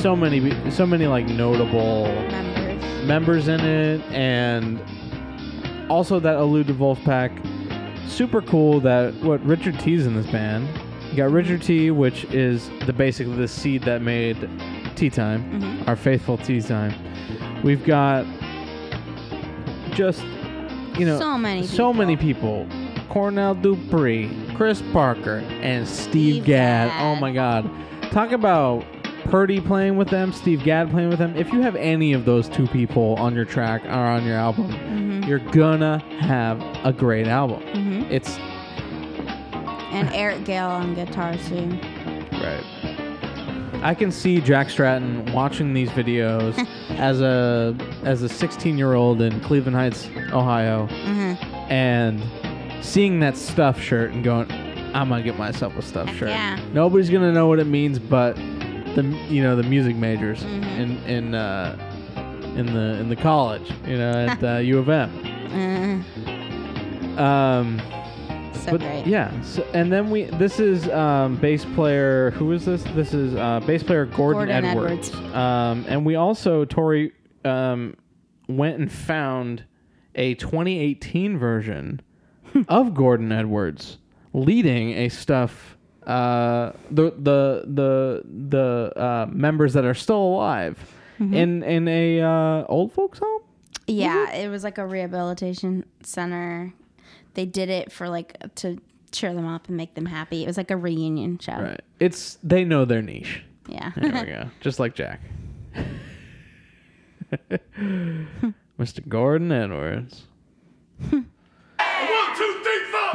so many so many like notable members members in it and also that allude to Vulfpeck. Super cool that what Richard Tee's in this band. You got Richard Tee, which is the basically the seed that made Tea Time, Mhm. our faithful Tea Time. We've got just you know So many so many people. Cornell Dupree, Chris Parker, and Steve, Gadd. Oh my God! Talk about Purdie playing with them, Steve Gadd playing with them. If you have any of those two people on your track or on your album, Mhm. you're gonna have a great album. Mhm. It's And Eric Gale on guitar too. Right. I can see Jack Stratton watching these videos [LAUGHS] as a as a 16 year old in Cleveland Heights, Ohio, Mhm. and seeing that stuff shirt and going, "I'm gonna get myself a stuff shirt." yeah. Nobody's gonna know what it means, but the you know the music majors Mm-hmm. in in uh, in the in the college, you know, at [LAUGHS] uh, U of M. Uh, Um, So but great. Yeah, so, and then we. This is um, bass player. Who is this? This is uh, bass player Gordon, Gordon Edwards. Um, and we also Tori um, went and found a 2018 version [LAUGHS] of Gordon Edwards leading a stuff. Uh, the the the the uh, members that are still alive Mhm. in in a uh, old folks home. Yeah, it was like a rehabilitation center. They did it for like to cheer them up and make them happy. It was like a reunion show. Right. It's they know their niche. Yeah. There we go. [LAUGHS] Just like Jack. [LAUGHS] Mr. Gordon Edwards. One, two, three, four.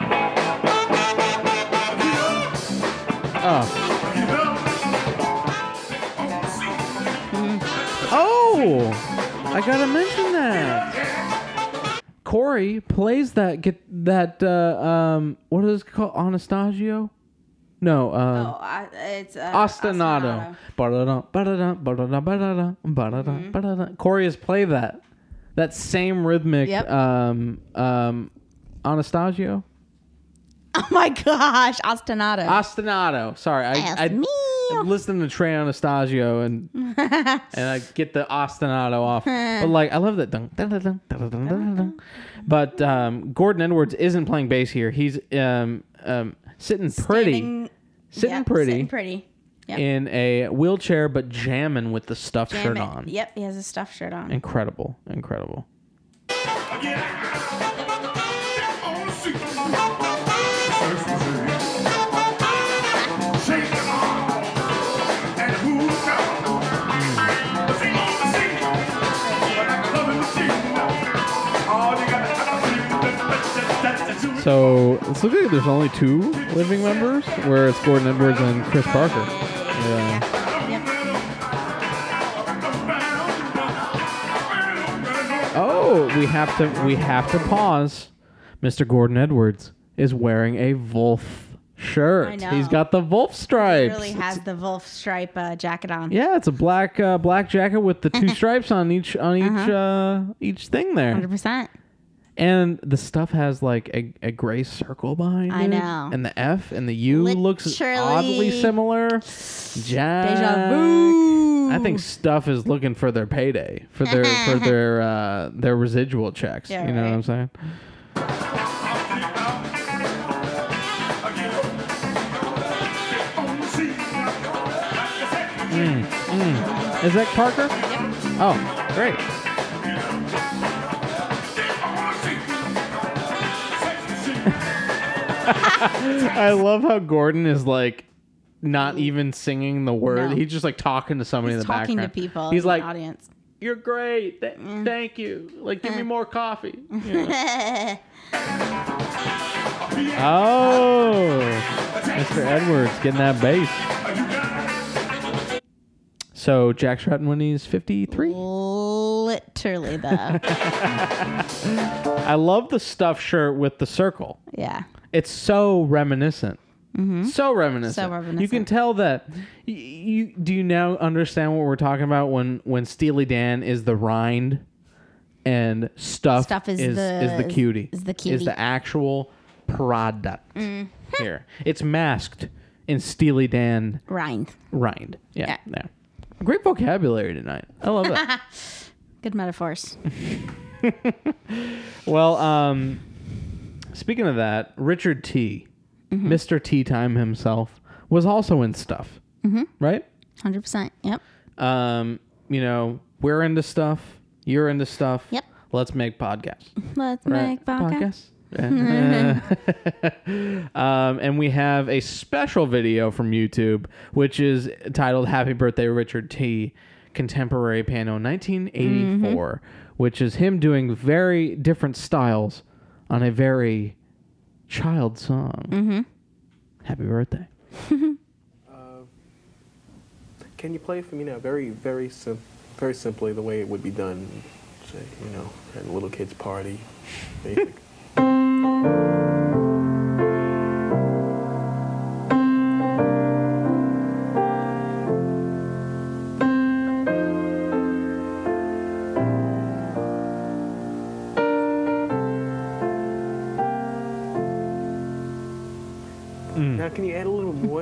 Oh. [LAUGHS] Hmm. Oh, I gotta mention that. Corey plays that get that uh, um what is it called Anastasio? No, Oh, um, uh, it's uh, ostinato. Mm-hmm. Corey has played that. That same rhythmic Yep. um um Anastasio? [LAUGHS] Oh my gosh, ostinato. Ostinato. Sorry, I I Ostinato listening to Trey Anastasio and [LAUGHS] and I get the ostinato off. but like I love that dun, dun, dun, dun, dun, dun, dun. But um, Gordon Edwards isn't playing bass here. He's um, um, sitting pretty, sitting yep, pretty, sitting pretty. Yep. in a wheelchair, but jamming with the stuffed shirt on. Yep, he has a stuffed shirt on. Incredible, incredible. Oh, yeah. Oh, So it's looking like there's only two living members, where it's Gordon Edwards and Chris Parker. Yeah. Oh, we have to we have to pause. Mr. Gordon Edwards is wearing a Vulf shirt. I know. He's got the Vulf stripes. He stripes. really has the Vulf stripe uh, jacket on. yeah, it's a black uh, black jacket with the two [LAUGHS] stripes on each on each Uh-huh. uh each thing there. 100%. And the stuff has like a, a gray circle behind I it. know. And the F and the U looks Literally. oddly similar. Jack. Deja vu. I think stuff is looking for their payday, for their for [LAUGHS] their uh, their residual checks. Yeah, you know what I'm saying? Mm, mm. Is that Parker? Oh, great. I love how Gordon is like not even singing the word. No. He's just like talking to somebody He's in the talking to people He's in like, the audience. "You're great. Th-. Thank you. Like, give me more coffee." [LAUGHS] You know? Oh, Mr. Edwards getting that bass. So Jack Stratton when he's 53. Literally, though. [LAUGHS] I love the stuffed shirt with the circle. yeah. It's so reminiscent. So reminiscent. So reminiscent. You can tell that. y- You do you now understand what we're talking about when when Steely Dan is the rind, and stuff, Stuff is is the- is the cutie is the is the actual product Mm. here. It's masked in Steely Dan Rind. rind. Yeah, yeah. Great vocabulary tonight. I love it. [LAUGHS] Good metaphors. [LAUGHS] [LAUGHS] Well, um, speaking of that, Richard Tee, Mm-hmm. Mr. Tea Time himself, was also in stuff, Mhm. right? 100%. Yep. Um, you know, we're into stuff. You're into stuff. Yep. Let's make podcasts. Let's Right. make podcast. Podcasts. [LAUGHS] um, and we have a special video from YouTube, which is titled "Happy Birthday, Richard Tee." Contemporary Piano 1984, which is him doing very different styles on a very child song. Mm-hmm. Happy birthday. [LAUGHS] Can you play for me now? Very, very sim- very simply, the way it would be done, say, you know, at a little kid's party, basic. [LAUGHS]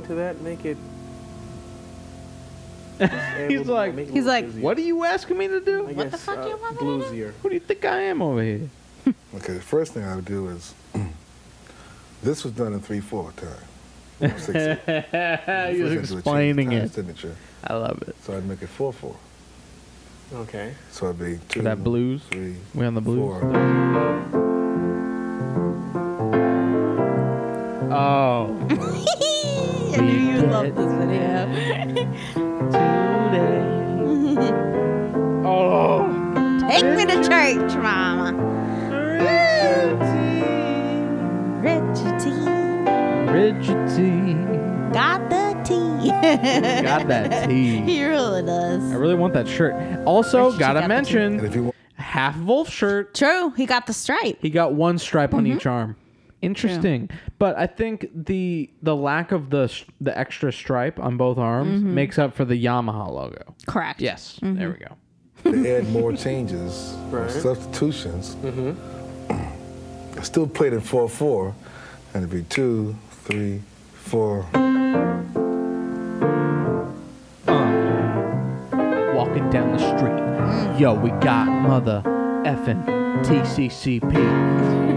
to that? Make it. [LAUGHS] just add a He's like, make it he's like, bluesier. what are you asking me to do? I guess, the fuck uh, bluesier. Who do you think I am over here? [LAUGHS] Okay, the first thing I would do is [CLEARS THROAT] this was done in three four time. [LAUGHS] or six, eight. He's First I do a change explaining it. Signature. I love it. So I'd make it four four. Okay. So it'd be two. For that blues. Three. We on the blues. Four. Oh. I knew you loved this video. oh. Take me to church, Mama. Richard Tee. Richard Tee. Got the tea. Got that tea. [LAUGHS] He really does. I really want that shirt. Also, Richard gotta got mention half Vulf shirt. True. He got the stripe. He got one stripe on Mhm. each arm. Interesting, but I think the the lack of the the extra stripe on both arms Mhm. makes up for the Yamaha logo. Correct. Yes, Mhm. there we go. They add more changes, Right. substitutions. I still played in 4 4, and it'd be two, three, four. Walking down the street, yo, we got mother effing TCCP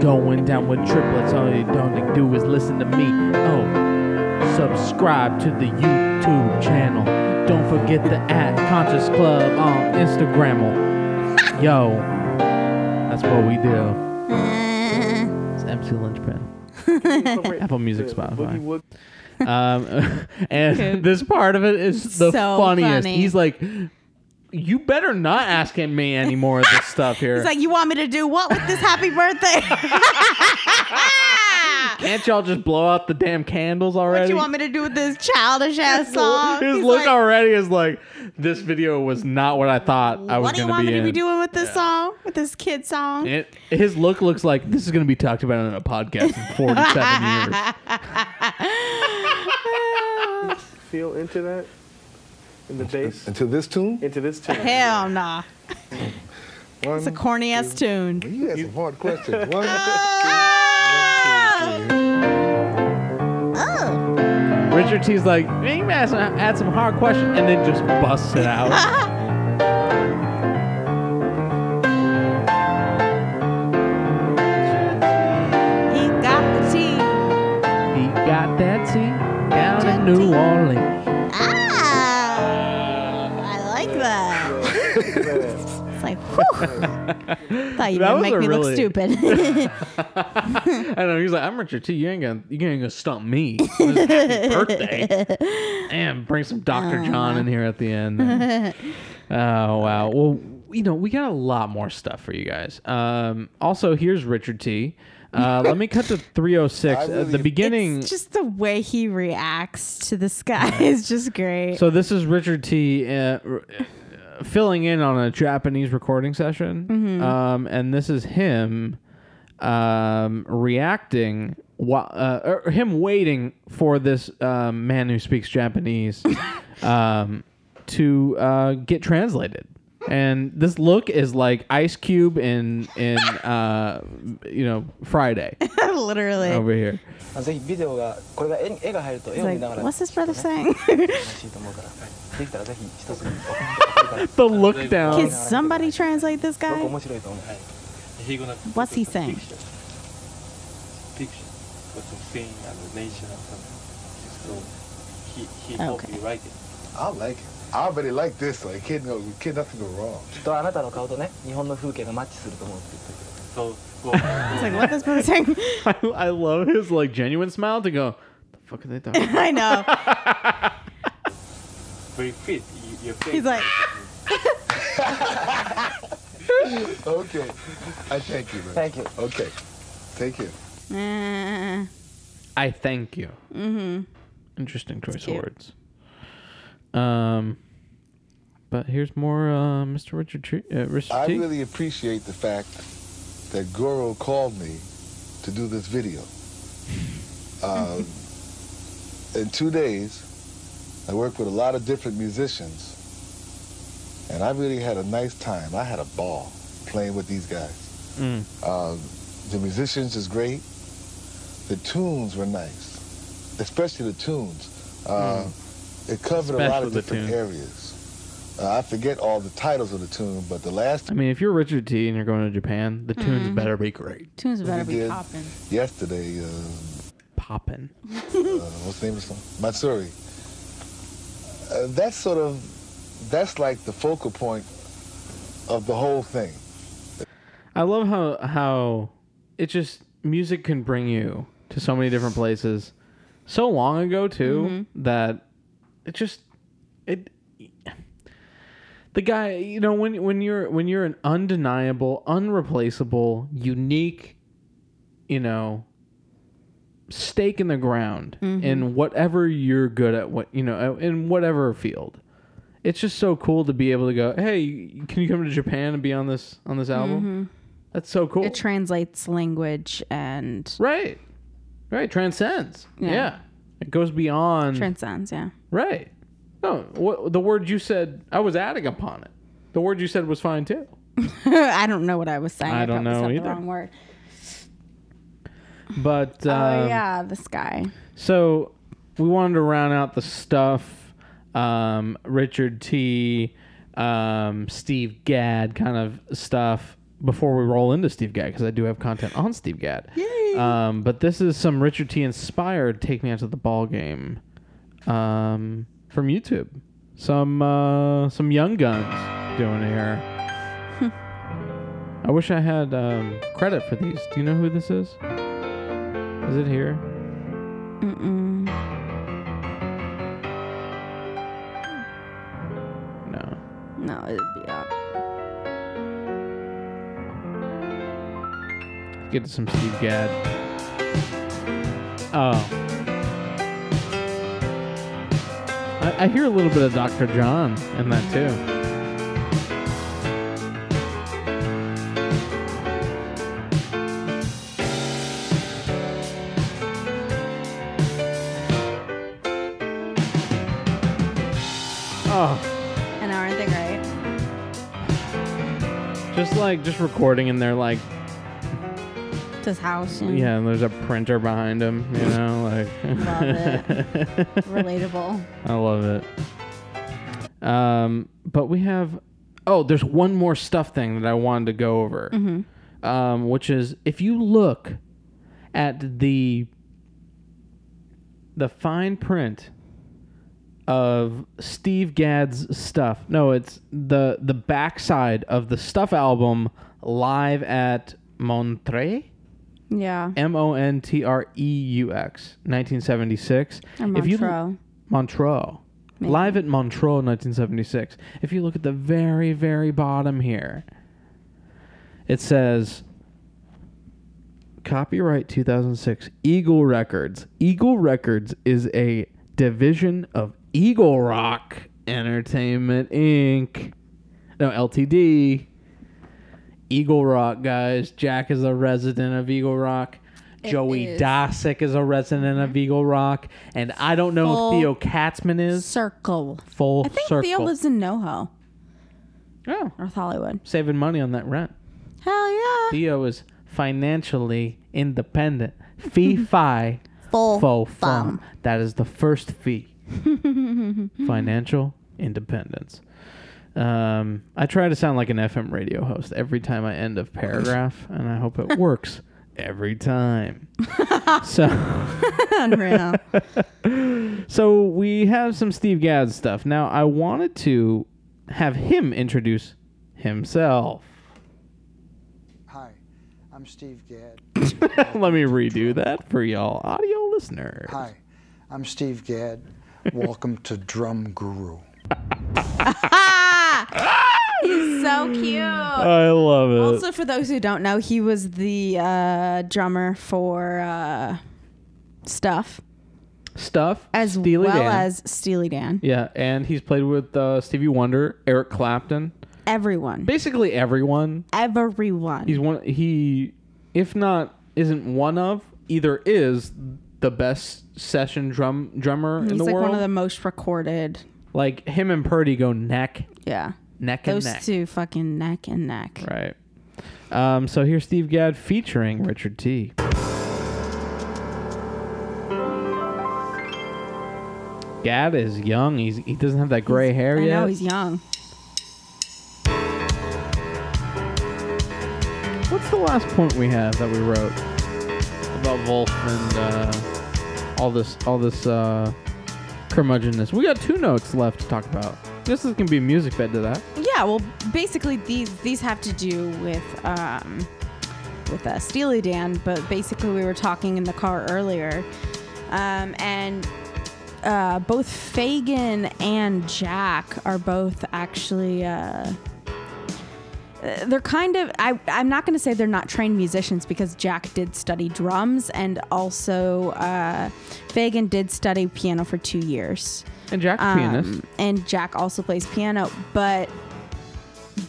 going down with triplets. All you don't do is listen to me. Oh, subscribe to the YouTube channel. Don't forget the at Conscious Club on Instagram. Yo, that's what we do. It's MC Lynchpin. [LAUGHS] Apple Music, Spotify. Um, [LAUGHS] and this part of it is the So funniest. funny. He's like, "You better not ask me any more of this stuff here. He's like, you want me to do what with this happy birthday? [LAUGHS] Can't y'all just blow out the damn candles already? what already?" you want me to do with this childish ass song? His He's look like, already is like, "This video was not what I thought I was going to be what do you want be me to be doing with this song? With this kid song? It, his look looks like this is going to be talked about on a podcast in 47 years. [LAUGHS] Feel into that? In the bass? Into this tune? Into this tune. Hell nah. It's a corny ass tune. You had some hard questions. [LAUGHS] One, Richard Tee's like, "Man, you add some, add some hard questions, and then just busts it out. [LAUGHS] He got the tea. he got that tea down in New Orleans. Ah, it's like, whew. [LAUGHS] Thought you That were was gonna make a me really- look stupid. [LAUGHS] I know. He's like, I'm Richard Tee. You ain't gonna, you ain't gonna stump me. on his happy birthday. [LAUGHS] And bring some Dr. Uh-huh. John in here at the end. oh wow. Well, you know, we got a lot more stuff for you guys. Um, also, here's Richard Tee. Uh, let me cut to 306. I At really- the beginning. It's just the way he reacts to this guy is just great. So this is Richard Tee. Uh, r- uh, filling in on a Japanese recording session, mm-hmm. um, and this is him um, reacting while uh, er, him waiting for this um, man who speaks Japanese [LAUGHS] um, to uh, get translated. And this look is like Ice Cube in in uh, you know Friday. [LAUGHS] Literally over here. Like, what's this brother saying? [LAUGHS] 楽[LAUGHS] しいと思うからできたらぜひ一つに送って The look down. Can somebody translate this すごく guy? 面白いと思う He gonna What's he saying? picture what the thing and the nation and something. So he he hope Okay. you like it. I like it. I already like this. Like, kid, no, kid, nothing go wrong. きっとあなたの顔とね日本の風景がマッチすると思うって言ってる So It's like, what this brother saying? [LAUGHS] I, I love his like genuine smile to go. The fuck are they [LAUGHS] talking? I know. very fit. You, your face. He's like, okay. I thank you, man. Thank you. Okay. Thank you. eh. I thank you. Mm-hmm. Interesting choice of words. Um, but here's more, uh, Mr. Richard Tee, uh, Richard I T. really appreciate the fact that Goro called me to do this video. [LAUGHS] Um, in two days, I worked with a lot of different musicians, and I really had a nice time. I had a ball playing with these guys. Mm. Um, the musicians is great. The tunes were nice, especially the tunes. Uh, It covered a lot of different tunes. areas. Uh, I forget all the titles of the tune, but the last I mean, if you're Richard Tee. and you're going to Japan, the tunes Mhm. better be great. Tunes better we be did popping. yesterday, uh, Poppin'. uh, what's the name of the song? Matsuri. Uh, that's sort of, that's like the focal point of the whole thing. I love how how it just music can bring you to so many different places so long ago too Mm-hmm. that it just it the guy you know when when you're when you're an undeniable unreplaceable unique you know stake in the ground Mhm. in whatever you're good at what you know in whatever field it's just so cool to be able to go hey can you come to japan and be on this on this album Mhm. that's so cool It translates language and right Right, transcends. Yeah. Yeah. It goes beyond Transcends, yeah. Right. No, what the word you said, I was adding upon it. The word you said was fine too. [LAUGHS] I don't know what I was saying. I don't know said either. The wrong word. But oh um, yeah, this guy. So we wanted to round out the stuff. Um, Richard Tee, um, Steve Gadd kind of stuff before we roll into Steve Gadd because I do have content on Steve Gadd. Um, but this is some Richard Tee inspired "Take Me Out to the Ball Game" um, from YouTube. Some uh, some young guns doing here. [LAUGHS] I wish I had um, credit for these. Do you know who this is? Is it here? Mm-mm. No. It'd be up. Get to some Steve Gadd. Oh. I, I hear a little bit of Dr. John in that too. Recording in there, like his house. and- yeah, and there's a printer behind him, you know, like [LAUGHS] Love it. Relatable. [LAUGHS] I love it. Um, but we have oh, there's one more stuff thing that I wanted to go over, Mhm. um, which is if you look at the the fine print of Steve Gadd's stuff. No, it's the the backside of the stuff album live at Montreux. Yeah. M O N T R E U X, 1976. Or If you- Montreux. Montreux. Live at Montreux, 1976. If you look at the very, very bottom here, it says copyright 2006 Eagle Records. Eagle Records is a division of Eagle Rock Entertainment Inc. No, LTD. Eagle Rock, guys. Jack is a resident of Eagle Rock. It Joey is. Dosik is a resident of Eagle Rock. And I don't know Full if Theo Katzman is. Circle. Full I think circle. Theo lives in NoHo. Oh. North Hollywood. Saving money on that rent. Hell yeah. Theo is financially independent. Fee [LAUGHS] fi Full fo fum. fum. That is the first fee. [LAUGHS] Financial independence. Um, I try to sound like an FM radio host every time I end a paragraph, and I hope it [LAUGHS] works every time. [LAUGHS] so, [LAUGHS] Unreal. so we have some Steve Gadd stuff. Now, I wanted to have him introduce himself. Hi, I'm Steve Gadd. Let me redo that for y'all audio listeners. Hi, I'm Steve Gadd. Welcome to Drum Guru. [LAUGHS] He's so cute. I love it. Also, for those who don't know, he was the uh, drummer for uh, Stuff, Stuff as Steely well Dan. as Steely Dan. Yeah, and he's played with uh, Stevie Wonder, Eric Clapton, Everyone. basically everyone. Everyone. He's one. He, if not, isn't one of either is the best session drum drummer He's in the like world. one of the most recorded. Like him and Purdie go neck, Yeah. neck Those and neck. two fucking neck and neck. Right. Um, so here's Steve Gadd featuring Richard Tee Gadd is young. He's he doesn't have that gray hair I yet. know he's young. What's the last point we have that we wrote about Vulf and uh, all this all this uh, curmudgeonness? We got two notes left to talk about. This is gonna be a music bed to that. Yeah, well, basically these these have to do with um, with uh, Steely Dan, but basically we were talking in the car earlier, um, and uh, both Fagen and Jack are both actually. Uh, they're kind of I, i'm not going to say they're not trained musicians because jack did study drums and also uh, fagen did study piano for two years And Jack's a pianist. and jack also plays piano but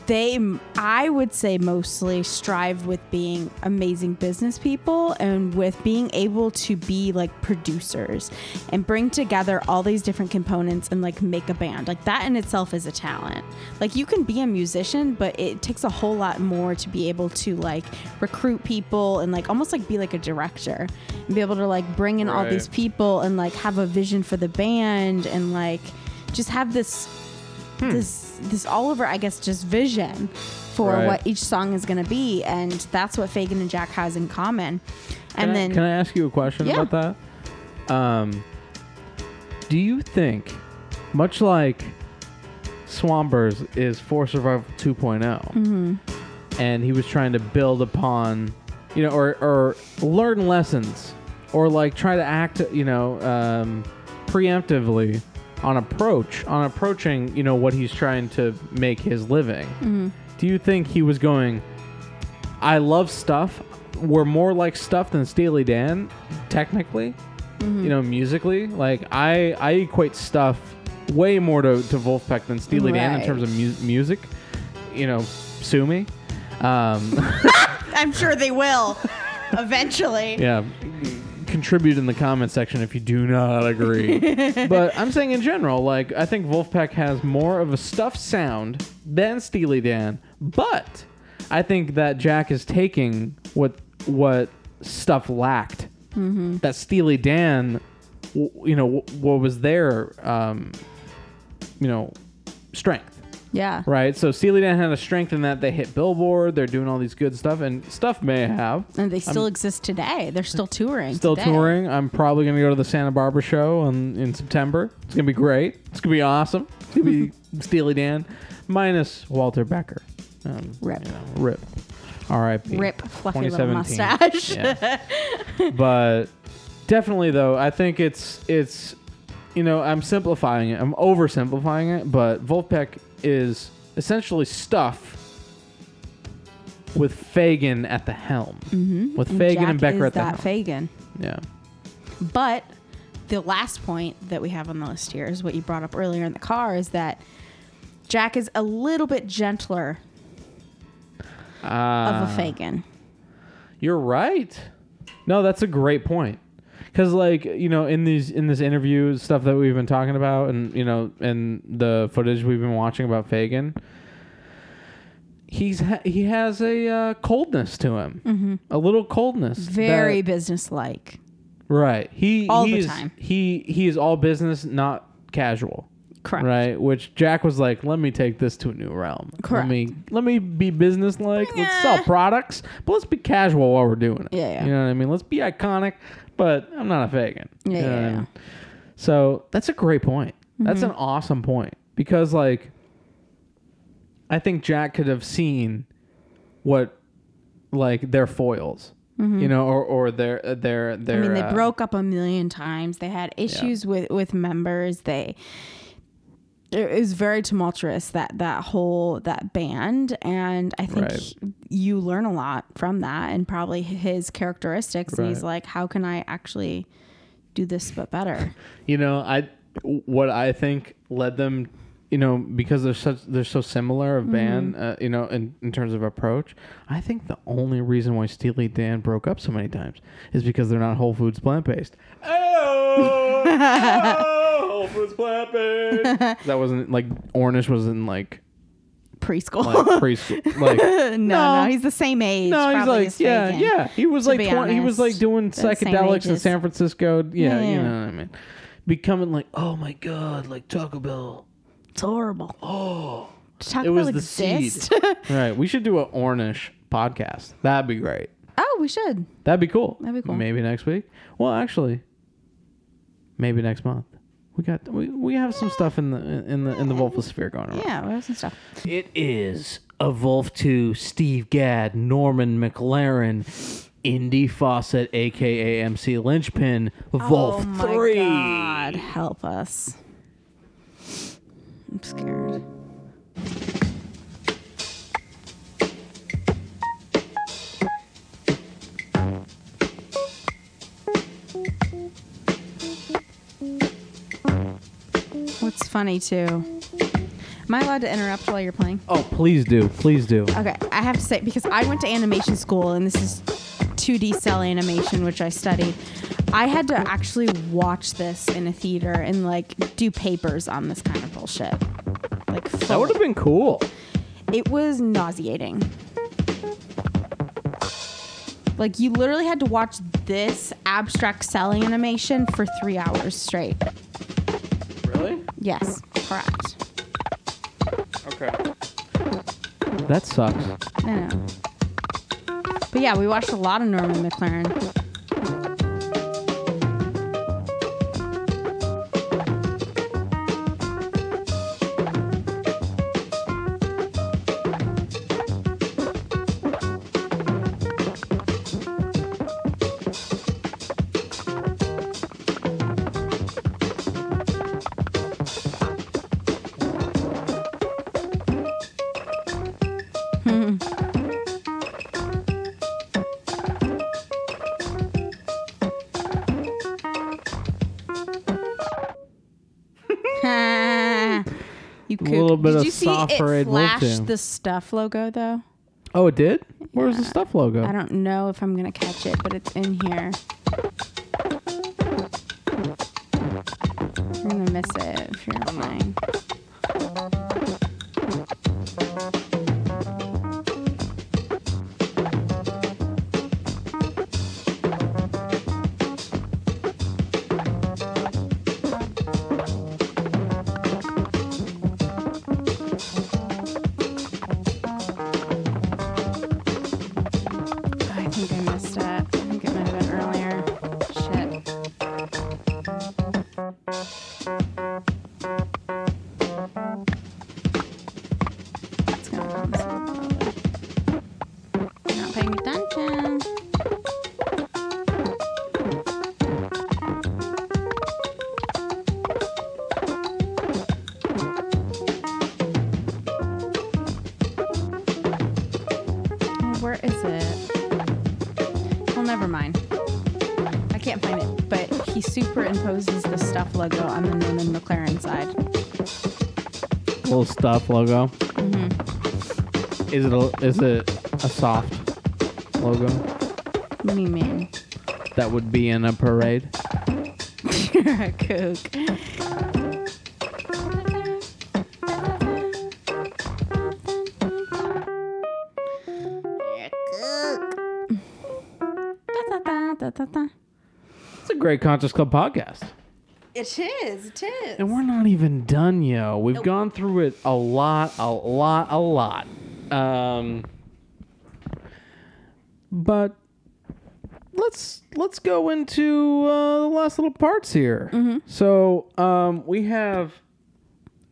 they i would say mostly strive with being amazing business people and with being able to be like producers and bring together all these different components and like make a band. Like that in itself is a talent. Like you can be a musician but it takes a whole lot more to be able to like recruit people and like almost like be like a director and be able to like bring in all these people and like have a vision for the band and like just have this hmm. this this all over I guess just vision for Right. what each song is going to be and that's what Fagen and Jack has in common. Can And I, then can I ask you a question Yeah. about that? Um, do you think, much like Swampers is For Survival 2.0, Mhm. and he was trying to build upon, you know, or, or learn lessons, or like try to act, you know, um, preemptively on approach, on approaching, you know, what he's trying to make his living. Mhm. Do you think he was going, I love stuff. We're more like stuff than Steely Dan, technically. Mhm. You know, musically. Like I, I equate stuff way more to, to Vulfpeck than Steely Dan in terms of mu- music. You know, sue me. Um, [LAUGHS] I'm sure they will [LAUGHS] eventually. yeah, contribute in the comment section if you do not agree. [LAUGHS] but I'm saying in general, like I think Vulfpeck has more of a stuff sound than Steely Dan, but I think that Jack is taking what what stuff lacked. Mhm. That Steely Dan, w- you know, w- what was their, um, you know, strength. Yeah. Right. So Steely Dan had a strength in that they hit Billboard. They're doing all these good stuff, and stuff may have. And they still I'm exist today. They're still touring. still today. touring. I'm probably gonna go to the Santa Barbara show in, in September. It's gonna be great. It's gonna be awesome. It's gonna be [LAUGHS] Steely Dan, minus Walter Becker. Um, Rip. you know, rip. R.I.P. Rip, fluffy little 2017. mustache. Yeah. [LAUGHS] but definitely though, I think it's it's you know I'm simplifying it. I'm oversimplifying it, but Vulfpeck is essentially stuff with Fagen at the helm. Mhm. With Fagen Jack and Becker at the that helm. Fagen. Yeah. But the last point that we have on the list here is what you brought up earlier in the car is that Jack is a little bit gentler of Uh, a Fagen. You're right. No, that's a great point. Because like you know, in these in this interview stuff that we've been talking about, and you know, and the footage we've been watching about Fagen, he's ha- he has a uh, coldness to him, Mhm. a little coldness. Very that- businesslike. right. He All the is, time. He he is all business, not casual. Correct. Right. Which Jack was like, let me take this to a new realm. Correct. Let me let me be business like. Let's sell products, but let's be casual while we're doing it. Yeah, yeah. You know what I mean? Let's be iconic, but I'm not a Fagen. Yeah, yeah, yeah. So that's a great point. That's Mhm. an awesome point because like I think Jack could have seen what like their foils. Mhm. You know, or or their their their I mean, they uh, broke up a million times. They had issues with with members. They it was very tumultuous that that whole that band, and I think Right. you learn a lot from that, and probably his characteristics. And he's like, how can I actually do this but better? [LAUGHS] You know, I what I think led them, you know, because they're such they're so similar of band, uh, you know, in, in terms of approach. I think the only reason why Steely Dan broke up so many times is because they're not Whole Foods plant based. [LAUGHS] Oh, Whole Foods plant based. that wasn't like Ornish was in like Preschool. like preschool. Like [LAUGHS] no, no, he's the same age. no, he's like yeah, Fagen, yeah. He was like be 20, he was like doing They're the same psychedelics in. San Francisco. Yeah, Yeah, you know what I mean. Becoming like, oh my god, like Taco Bell. It's horrible. Oh, Taco it was Bell the exist? seed. [LAUGHS] right, we should do an Ornish podcast. That'd be great. Oh, we should. That'd be cool. That'd be cool. Maybe next week. Well, actually, maybe next month. We got we, we have some stuff in the in the in the Vulfosphere going around. Yeah, we have some stuff. It is a Vulf 2, Steve Gadd, Norman McLaren, Indy Fawcett, aka MC Lynchpin, Vulf oh my 3. God, help us. I'm scared. Funny too? Am I allowed to interrupt while you're playing? Oh, please do, please do. Okay, I have to say because I went to animation school and this is 2D cell animation, which I studied. I had to actually watch this in a theater and like do papers on this kind of bullshit. Like That would have been cool. it was nauseating. Like you literally had to watch this abstract cell animation for three hours straight. Really? Yes, correct. Okay. That sucks. I know. But yeah, we watched a lot of Norman McLaren. See soft it flash the stuff logo though? Oh, it did. Where's the stuff logo? I don't know if I'm gonna catch it, but it's in here. I'm gonna miss it it? Well, never mind. I can't find it, but he superimposes the stuff logo on the Norman McLaren side. Little stuff logo. Mm-hmm. Is it a is it a soft logo What do you mean? that would be in a parade? [LAUGHS] You're a kook. Great Conscious Club podcast. It is. It is. And we're not even done, yo. We've gone through it a lot, a lot, a lot. Um, but let's let's go into uh, the last little parts here. Mm-hmm. So um, we have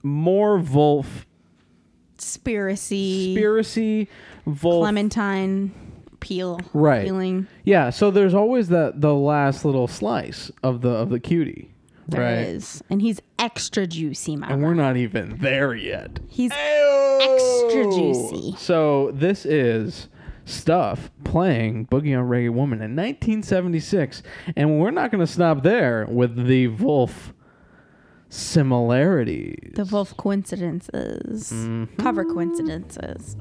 more Vulf Spiracy. conspiracy. Vulf Clementine peel. right Peeling. yeah so there's always that the last little slice of the of the cutie There right is. And he's extra juicy, mama. and we're not even there yet He's extra juicy. so this is stuff playing boogie on reggae woman in 1976 and we're not going to stop there with the vulf similarities The Vulf coincidences. Mm-hmm. Cover coincidences.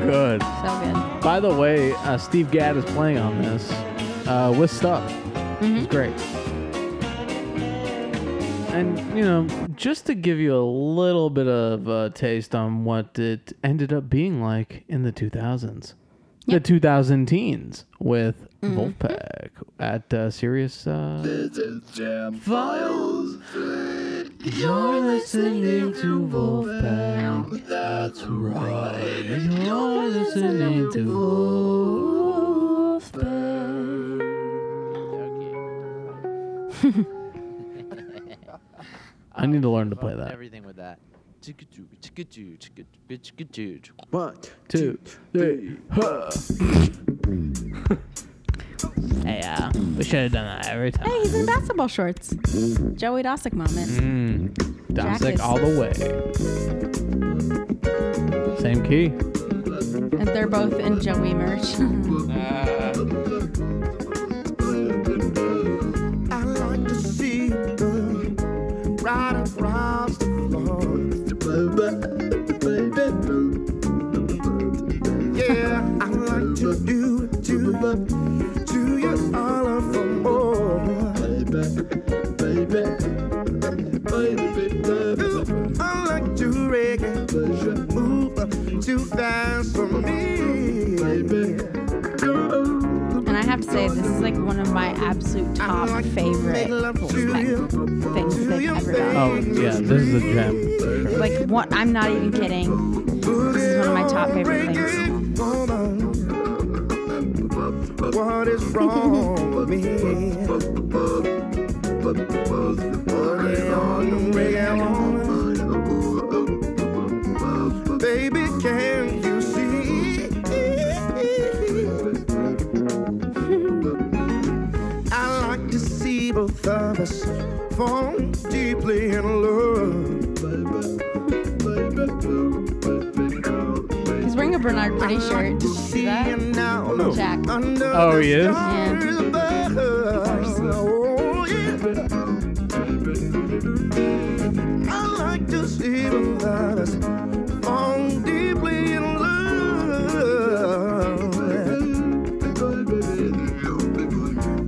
Good. So good. By the way, uh, Steve Gadd is playing on this uh, with stuff. It's great. And you know, just to give you a little bit of a taste on what it ended up being like in the 2000s, the 2000 teens with Vulfpeck at uh, Sirius. Uh, Jam Files. You're listening to Vulfpeck. That's right. You're listening to Vulfpeck. [LAUGHS] I need to learn to play that. Everything with that. One, two, three. [LAUGHS] Hey, uh, we should have done that every time. Hey, he's in basketball shorts. Joey Dosik moment. Mm, Jack Dosik is- all the way. Same key. And they're both in Joey merch. [LAUGHS] I like to see the right across the floor. Yeah, I like to do it to, to you all of the more. I like to reggae, move too fast for me. and I have to say, this is like one of my absolute top favorite Vulfpeck things that they've ever done. Oh yeah, this is a gem. Like, what? I'm not even kidding. This is one of my top favorite things. What is wrong with me? Baby, can you see? I like to see both of us fall deeply in love. He's wearing a Bernard Purdie shirt. Did you see that? Now, Jack. Oh, he is? Oh, yeah. To see of us fall deeply in love.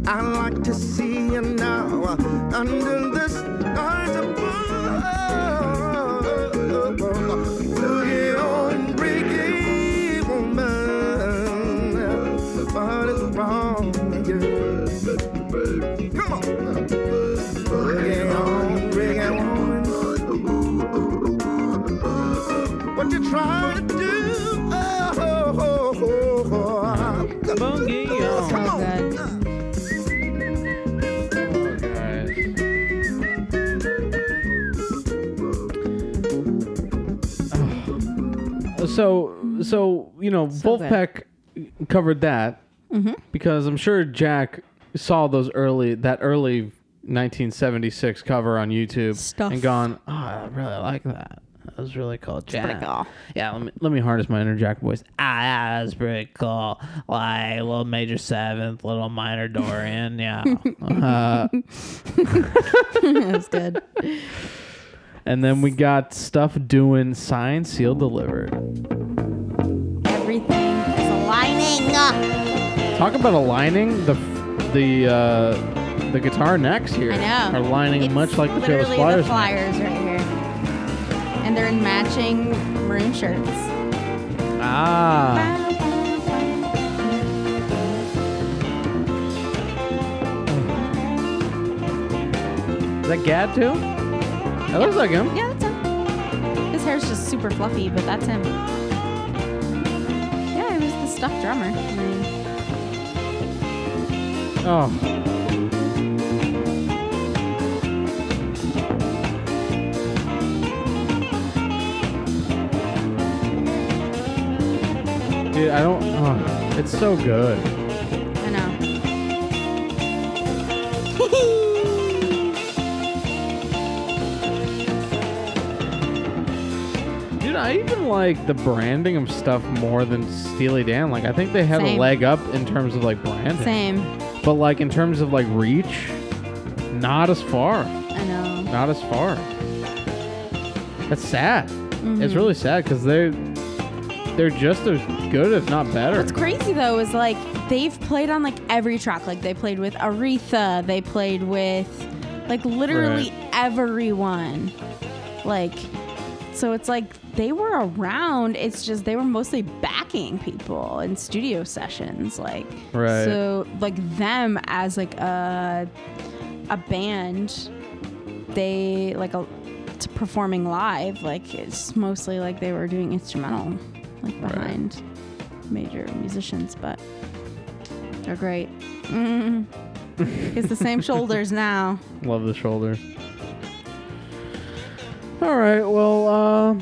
I like to see you now under So so you know, So good. Covered that Mhm. because I'm sure Jack saw those early that early 1976 cover on YouTube Stuff. and gone, oh, I really like that. That was really cool. Jack. cool. Yeah, let me let me harness my inner Jack voice. Ah, yeah, that was pretty cool. Like little major seventh, little minor Dorian. Yeah. [LAUGHS] [LAUGHS] Uh, That's good. And then we got stuff doing signed, sealed, delivered. Everything is aligning. Talk about aligning the the uh, the guitar necks here. I know. Are lining It's much like the Fearless Flyers. the. Flyers right here. And they're in matching maroon shirts. Ah. Is that Gadd too? That looks like him. Yeah, that's him. His hair's just super fluffy, but that's him. Yeah, he was the stuck drummer. I mean, Oh. Dude, I don't. Oh, it's so good. I know. [LAUGHS] I even like the branding of stuff more than Steely Dan. Like, I think they have a leg up in terms of like branding. Same. But like in terms of like reach, not as far. I know. Not as far. That's sad. It's Mhm. really sad because they they're just as good, if not better. What's crazy though is like they've played on like every track. Like they played with Aretha, they played with like literally Right. everyone. Like so it's like they were around. It's just they were mostly backing people in studio sessions. Like Right. so like them as like a a band, they like a to performing live. Like it's mostly like they were doing instrumental like behind major musicians, but they're great. Mm. it's the same [LAUGHS] shoulders now. Love the shoulder. All right, well, uh,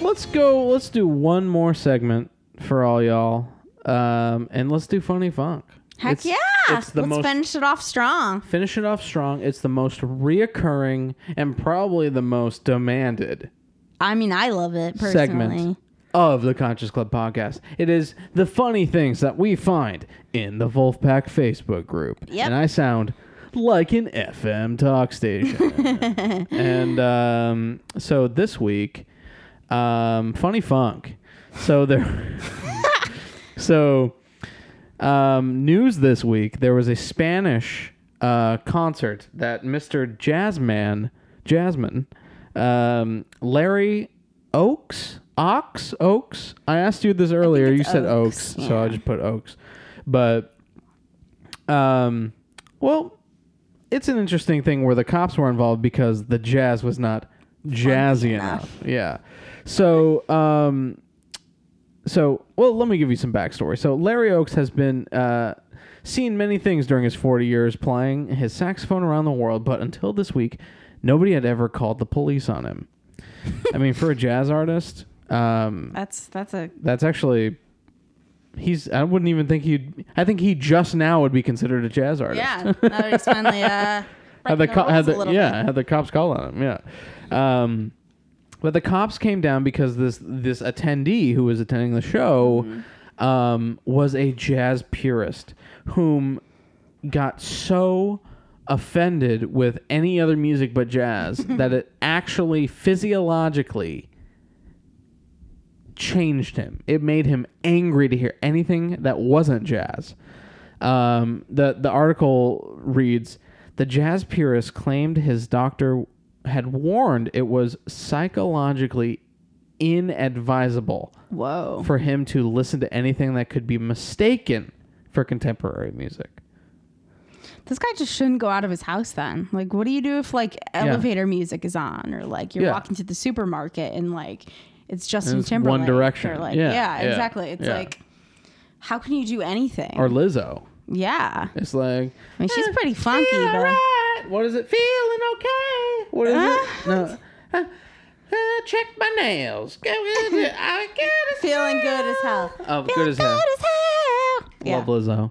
let's go. Let's do one more segment for all y'all, um, and let's do funny funk. Heck It's- yeah! It's the Let's most finish it off strong. finish it off strong. It's the most reoccurring and probably the most demanded I mean, I love it personally. segment of the Conscious Club podcast. It is the funny things that we find in the Vulfpeck Facebook group. Yep. And I sound like an FM talk station. [LAUGHS] and um, so this week, um, funny funk. So there, [LAUGHS] so um, news this week. There was a Spanish uh, concert that Mr. Jazzman, Jasmine, um, Larry Ochs, Ox, Oaks. I asked you this earlier. You said Oaks, Oaks, so I yeah. just put Oaks. But, um, well, it's an interesting thing where the cops were involved because the jazz was not jazzy enough. Yeah. So, um, so well, let me give you some backstory. So, Larry Ochs has been uh, seen many things during his 40 years playing his saxophone around the world, but until this week, nobody had ever called the police on him. I mean, for a jazz artist, um, That's that's a that's actually he's. I wouldn't even think he'd. I think he just now would be considered a jazz artist. yeah. Now he's finally uh, [LAUGHS] had the, co- had the yeah bit. had the cops call on him yeah um but the cops came down because this this attendee who was attending the show Mm-hmm. um was a jazz purist whom got so offended with any other music but jazz [LAUGHS] that it actually physiologically changed him. It made him angry to hear anything that wasn't jazz. Um, the the article reads: The jazz purist claimed his doctor had warned it was psychologically inadvisable Whoa. for him to listen to anything that could be mistaken for contemporary music. This guy just shouldn't go out of his house then. Like, what do you do if like elevator music is on, or like you're Yeah. walking to the supermarket and like it's Justin it's Timberlake, One Direction. like Yeah, yeah, yeah, exactly. It's yeah. like, how can you do anything? Or Lizzo. yeah, It's like I mean she's pretty funky, but right. What is it? Feeling okay? What is it? No. Uh, uh, check my nails. Go with [LAUGHS] it. I get it. [LAUGHS] feeling good as hell. Oh, good as hell. Good as hell. Yeah. Love Lizzo.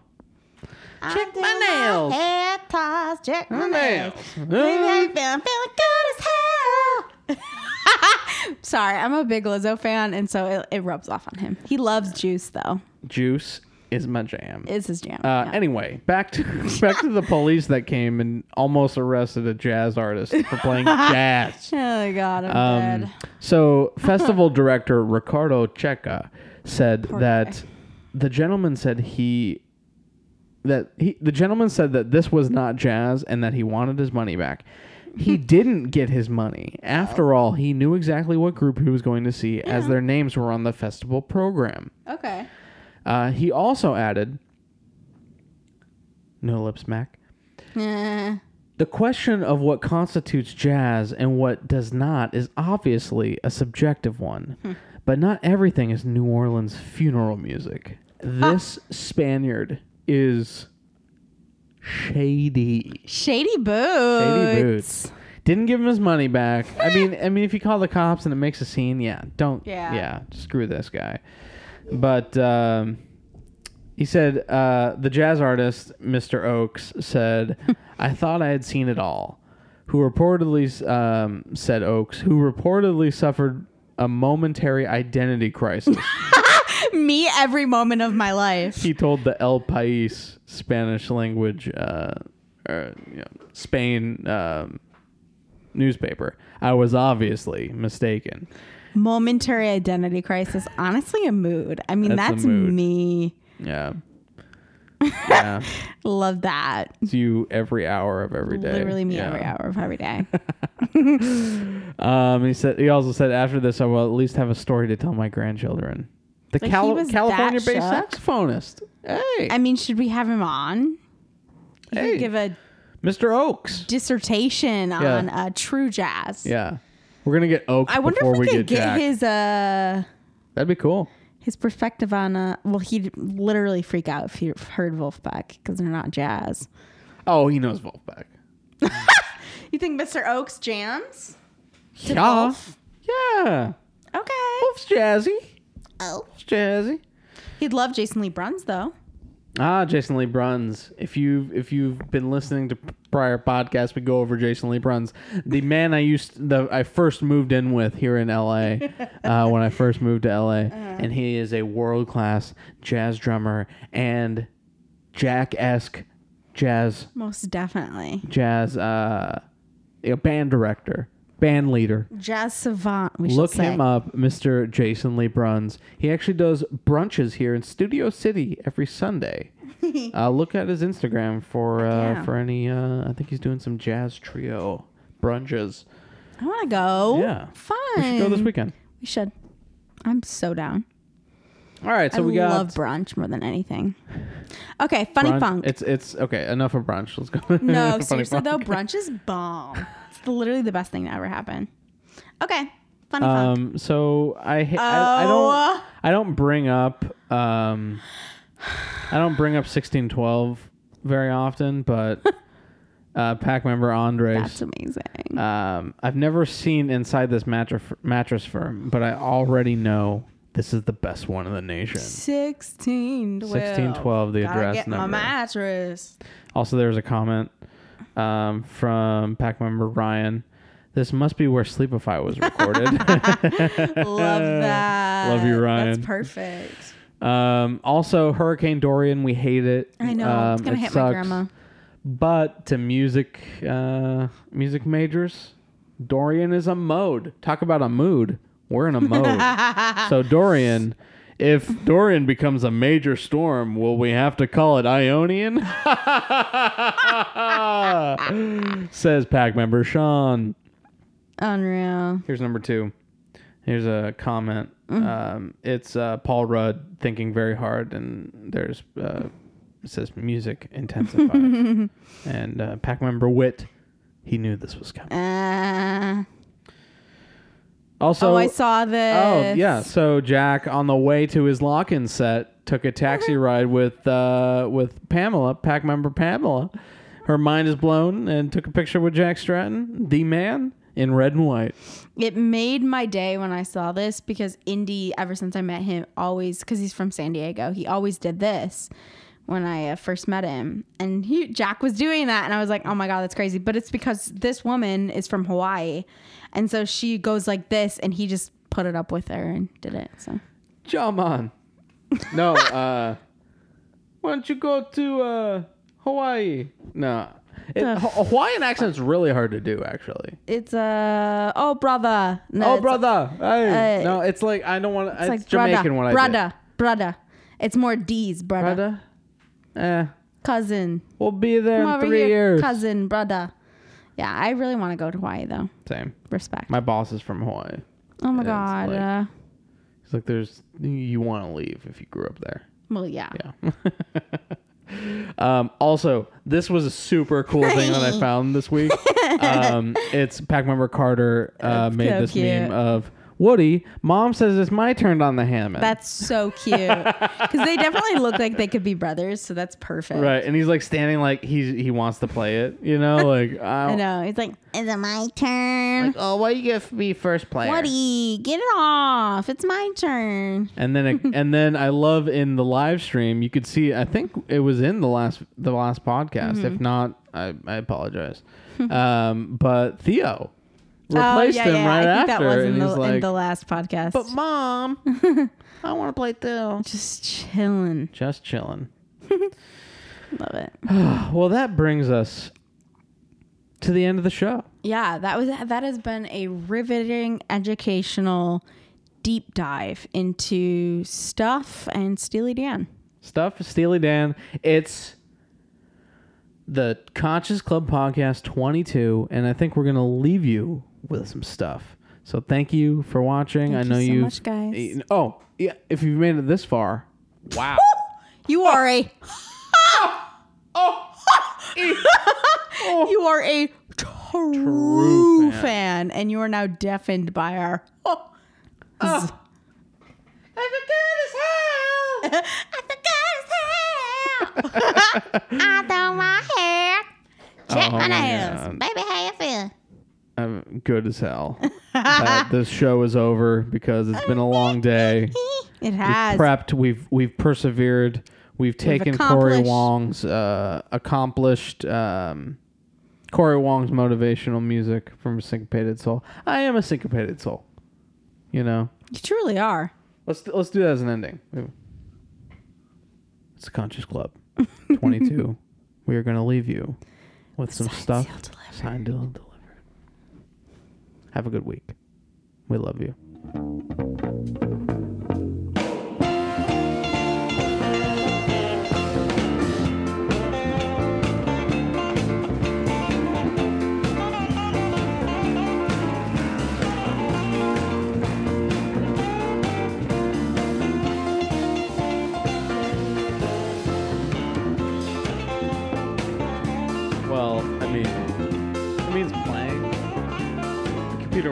Check my nails. Hair ties, check my My nails. nails. I'm feeling, feeling good as hell. [LAUGHS] Sorry, I'm a big Lizzo fan, and so it, it rubs off on him. He loves Juice, though. Juice is my jam. Is his jam. Uh, yeah. Anyway, back to [LAUGHS] back to the police that came and almost arrested a jazz artist for playing [LAUGHS] jazz. Oh my god, I'm Um, dead. so, festival director Ricardo Checa said Poor that guy. the gentleman said he that he the gentleman said that this was not jazz and that he wanted his money back. He [LAUGHS] didn't get his money. After all, he knew exactly what group he was going to see as their names were on the festival program. Okay. Uh, he also added, no lip smack. Eh. The question of what constitutes jazz and what does not is obviously a subjective one, Hmm. but not everything is New Orleans funeral music. This Spaniard is shady. Shady boots. Shady boots. Didn't give him his money back. I mean, I mean, if you call the cops and it makes a scene, yeah, don't. Yeah. Yeah, screw this guy. But um, he said uh, the jazz artist Mr. Ochs said, [LAUGHS] "I thought I had seen it all." Who reportedly um, said Ochs, who reportedly suffered a momentary identity crisis. [LAUGHS] Me every moment of my life. he told the El País Spanish language, uh, or, you know, Spain um, newspaper, I was obviously mistaken. Momentary identity crisis. Honestly, a mood. I mean, That's that's, me. Yeah. [LAUGHS] Yeah. Love that. It's you every hour of every day. Literally me Yeah. every hour of every day. [LAUGHS] Um, he said. He also said after this, I will at least have a story to tell my grandchildren. The Like, he Cal- was California-based saxophonist. Hey, I mean, should we have him on? He Hey. give a Mr. Ochs. dissertation Yeah. on uh, true jazz. Yeah, we're gonna get Ochs I wonder if we, we could get, get his uh That'd be cool. his perspective on uh well he'd literally freak out if he heard Vulfpeck because they're not jazz. Oh, he knows Vulfpeck. [LAUGHS] You think Mr. Ochs jams? Yeah. Vulf? Yeah. Okay. Vulf's jazzy. Oh. Jazzy. He'd love Jason Lee Bruns though. Ah, Jason Lee Bruns. If you if you've been listening to prior podcasts, we go over Jason Lee Bruns, the man I used the I first moved in with here in L.A. [LAUGHS] uh, when I first moved to L.A. and he is a world class jazz drummer and Jack esque jazz Most definitely. jazz uh, you know, band director, band leader. Jazz savant, we Look should say. him up, Mr. Jason Lee Bruns. He actually does brunches here in Studio City every Sunday. [LAUGHS] uh, look at his Instagram for uh, Yeah. for any. Uh, I think he's doing some jazz trio brunches. I want to go. Yeah. Fun. We should go this weekend. We should. I'm so down. All right, so I we got love brunch more than anything. Okay, funny brunch- funk. It's it's okay. Enough of brunch. Let's go. [LAUGHS] No, [LAUGHS] Funny seriously funk. though, brunch is bomb. It's literally the best thing to ever happen. Okay, funny funk. Um, so I, ha- I I Oh. don't I don't bring up um I don't bring up sixteen twelve very often, but [LAUGHS] uh, pack member Andres. That's amazing. Um, I've never seen inside this mattress mattress firm, but I already know this is the best one in the nation. 16 12. 1612, the Gotta address get my mattress. Also, there's a comment um, from pack member Ryan. This must be where Sleepify was recorded. [LAUGHS] Love [LAUGHS] that. Love you, Ryan. That's perfect. Um, also, Hurricane Dorian, we hate it. I know. Um, it's gonna it hit my grandma. But to music, uh, music majors, Dorian is a mode. Talk about a mood. We're in a mode. so [LAUGHS] Dorian, if Dorian becomes a major storm, will we have to call it Ionian? [LAUGHS] Says pack member Sean. Unreal. Here's number two. Here's a comment. Mm. Um, it's uh, Paul Rudd thinking very hard, and there's uh, it says music intensified. [LAUGHS] and uh, pack member Wit, he knew this was coming. Uh, Also, oh, I saw this. Oh yeah, so Jack on the way to his Lockn' set took a taxi ride with uh, with Pamela, pack member Pamela. Her mind is blown, and took a picture with Jack Stratton, the man in red and white. It made my day when I saw this because Indy, ever since I met him, always because he's from San Diego, he always did this when I uh, first met him, and he Jack was doing that, and I was like, oh my god, that's crazy. But it's because this woman is from Hawaii, and so she goes like this, and he just put it up with her and did it. So Jaman. No, [LAUGHS] uh, why don't you go to uh, Hawaii? No. It, Ho- Hawaiian accent's really hard to do, actually. it's uh oh brother, no, oh, brother. Hey. uh, no, it's like, I don't want to, It's it's, like Jamaican brother, when I brother, brother. It's more D's, brother. Brother? Eh. Cousin. We'll be there Come in three here, years. Cousin, brother. Yeah, I really want to go to Hawaii though. Same. Respect. My boss is from Hawaii. Oh my god. like- uh, It's like, there's, you want to leave if you grew up there. well, yeah. Yeah. [LAUGHS] Um, also, this was a super cool thing that I [LAUGHS] found this week. Um, it's pack member Carter uh, made so this cute. meme of Woody. Mom says it's my turn on the Hammond. That's so cute. [LAUGHS] Because they definitely look like they could be brothers, so that's perfect. right, and he's like standing like he's he wants to play it. You know, [LAUGHS] like I, I know. It's like, is it my turn? Like, oh, why you give me first player? Woody, get it off. It's my turn. And then it, and then I love in the live stream you could see I think it was in the last the last podcast. Mhm. If not, I, I apologize. [LAUGHS] um, but Theo oh, yeah, him yeah. right I think after, that was and in he's the, like, in the last podcast. "But mom, [LAUGHS] I want to play Theo." Just chilling. Just chilling. [LAUGHS] Love it. [SIGHS] well, that brings us to the end of the show. Yeah, that was that has been a riveting, educational, deep dive into stuff and Steely Dan. Stuff Steely Dan. It's the Conscious Club Podcast 22, and I think we're gonna leave you with some stuff. So thank you for watching. Thank I know you so much, guys. Eh, oh yeah, if you've made it this far, wow. [LAUGHS] You are a [LAUGHS] oh, oh, oh. [LAUGHS] you are a true, fan. fan. and you are now deafened by our. Oh. Oh. Z- I forgot as hell. I forgot as hell. I throw my hair. Check Oh my nails. God. Baby, how you feel? I'm good as hell. that this show is over because it's been a long day. [LAUGHS] It has. We've prepped. We've we've persevered. We've taken Cory Wong's uh, accomplished um, Cory Wong's motivational music from Syncopated Soul. I am a syncopated soul. You know. You truly are. Let's let's do that as an ending. It's a conscious club. [LAUGHS] Twenty two. we are going to leave you with some stuff. Signed, delivered. Have a good week. We love you. Hey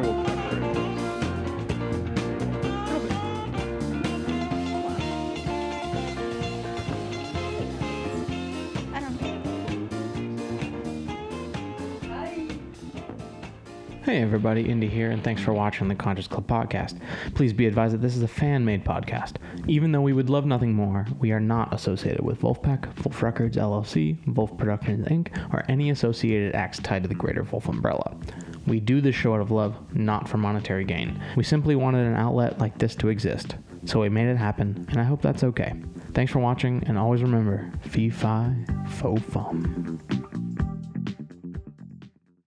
everybody, Indy here, and thanks for watching the Conscious Club podcast. Please be advised that this is a fan-made podcast. Even though we would love nothing more, we are not associated with Vulfpeck, Vulf Records LLC, Vulf Productions Inc., or any associated acts tied to the greater Vulf umbrella. We do this show out of love, not for monetary gain. We simply wanted an outlet like this to exist, so we made it happen, and I hope that's okay. Thanks for watching, and always remember, fee fi fo fum.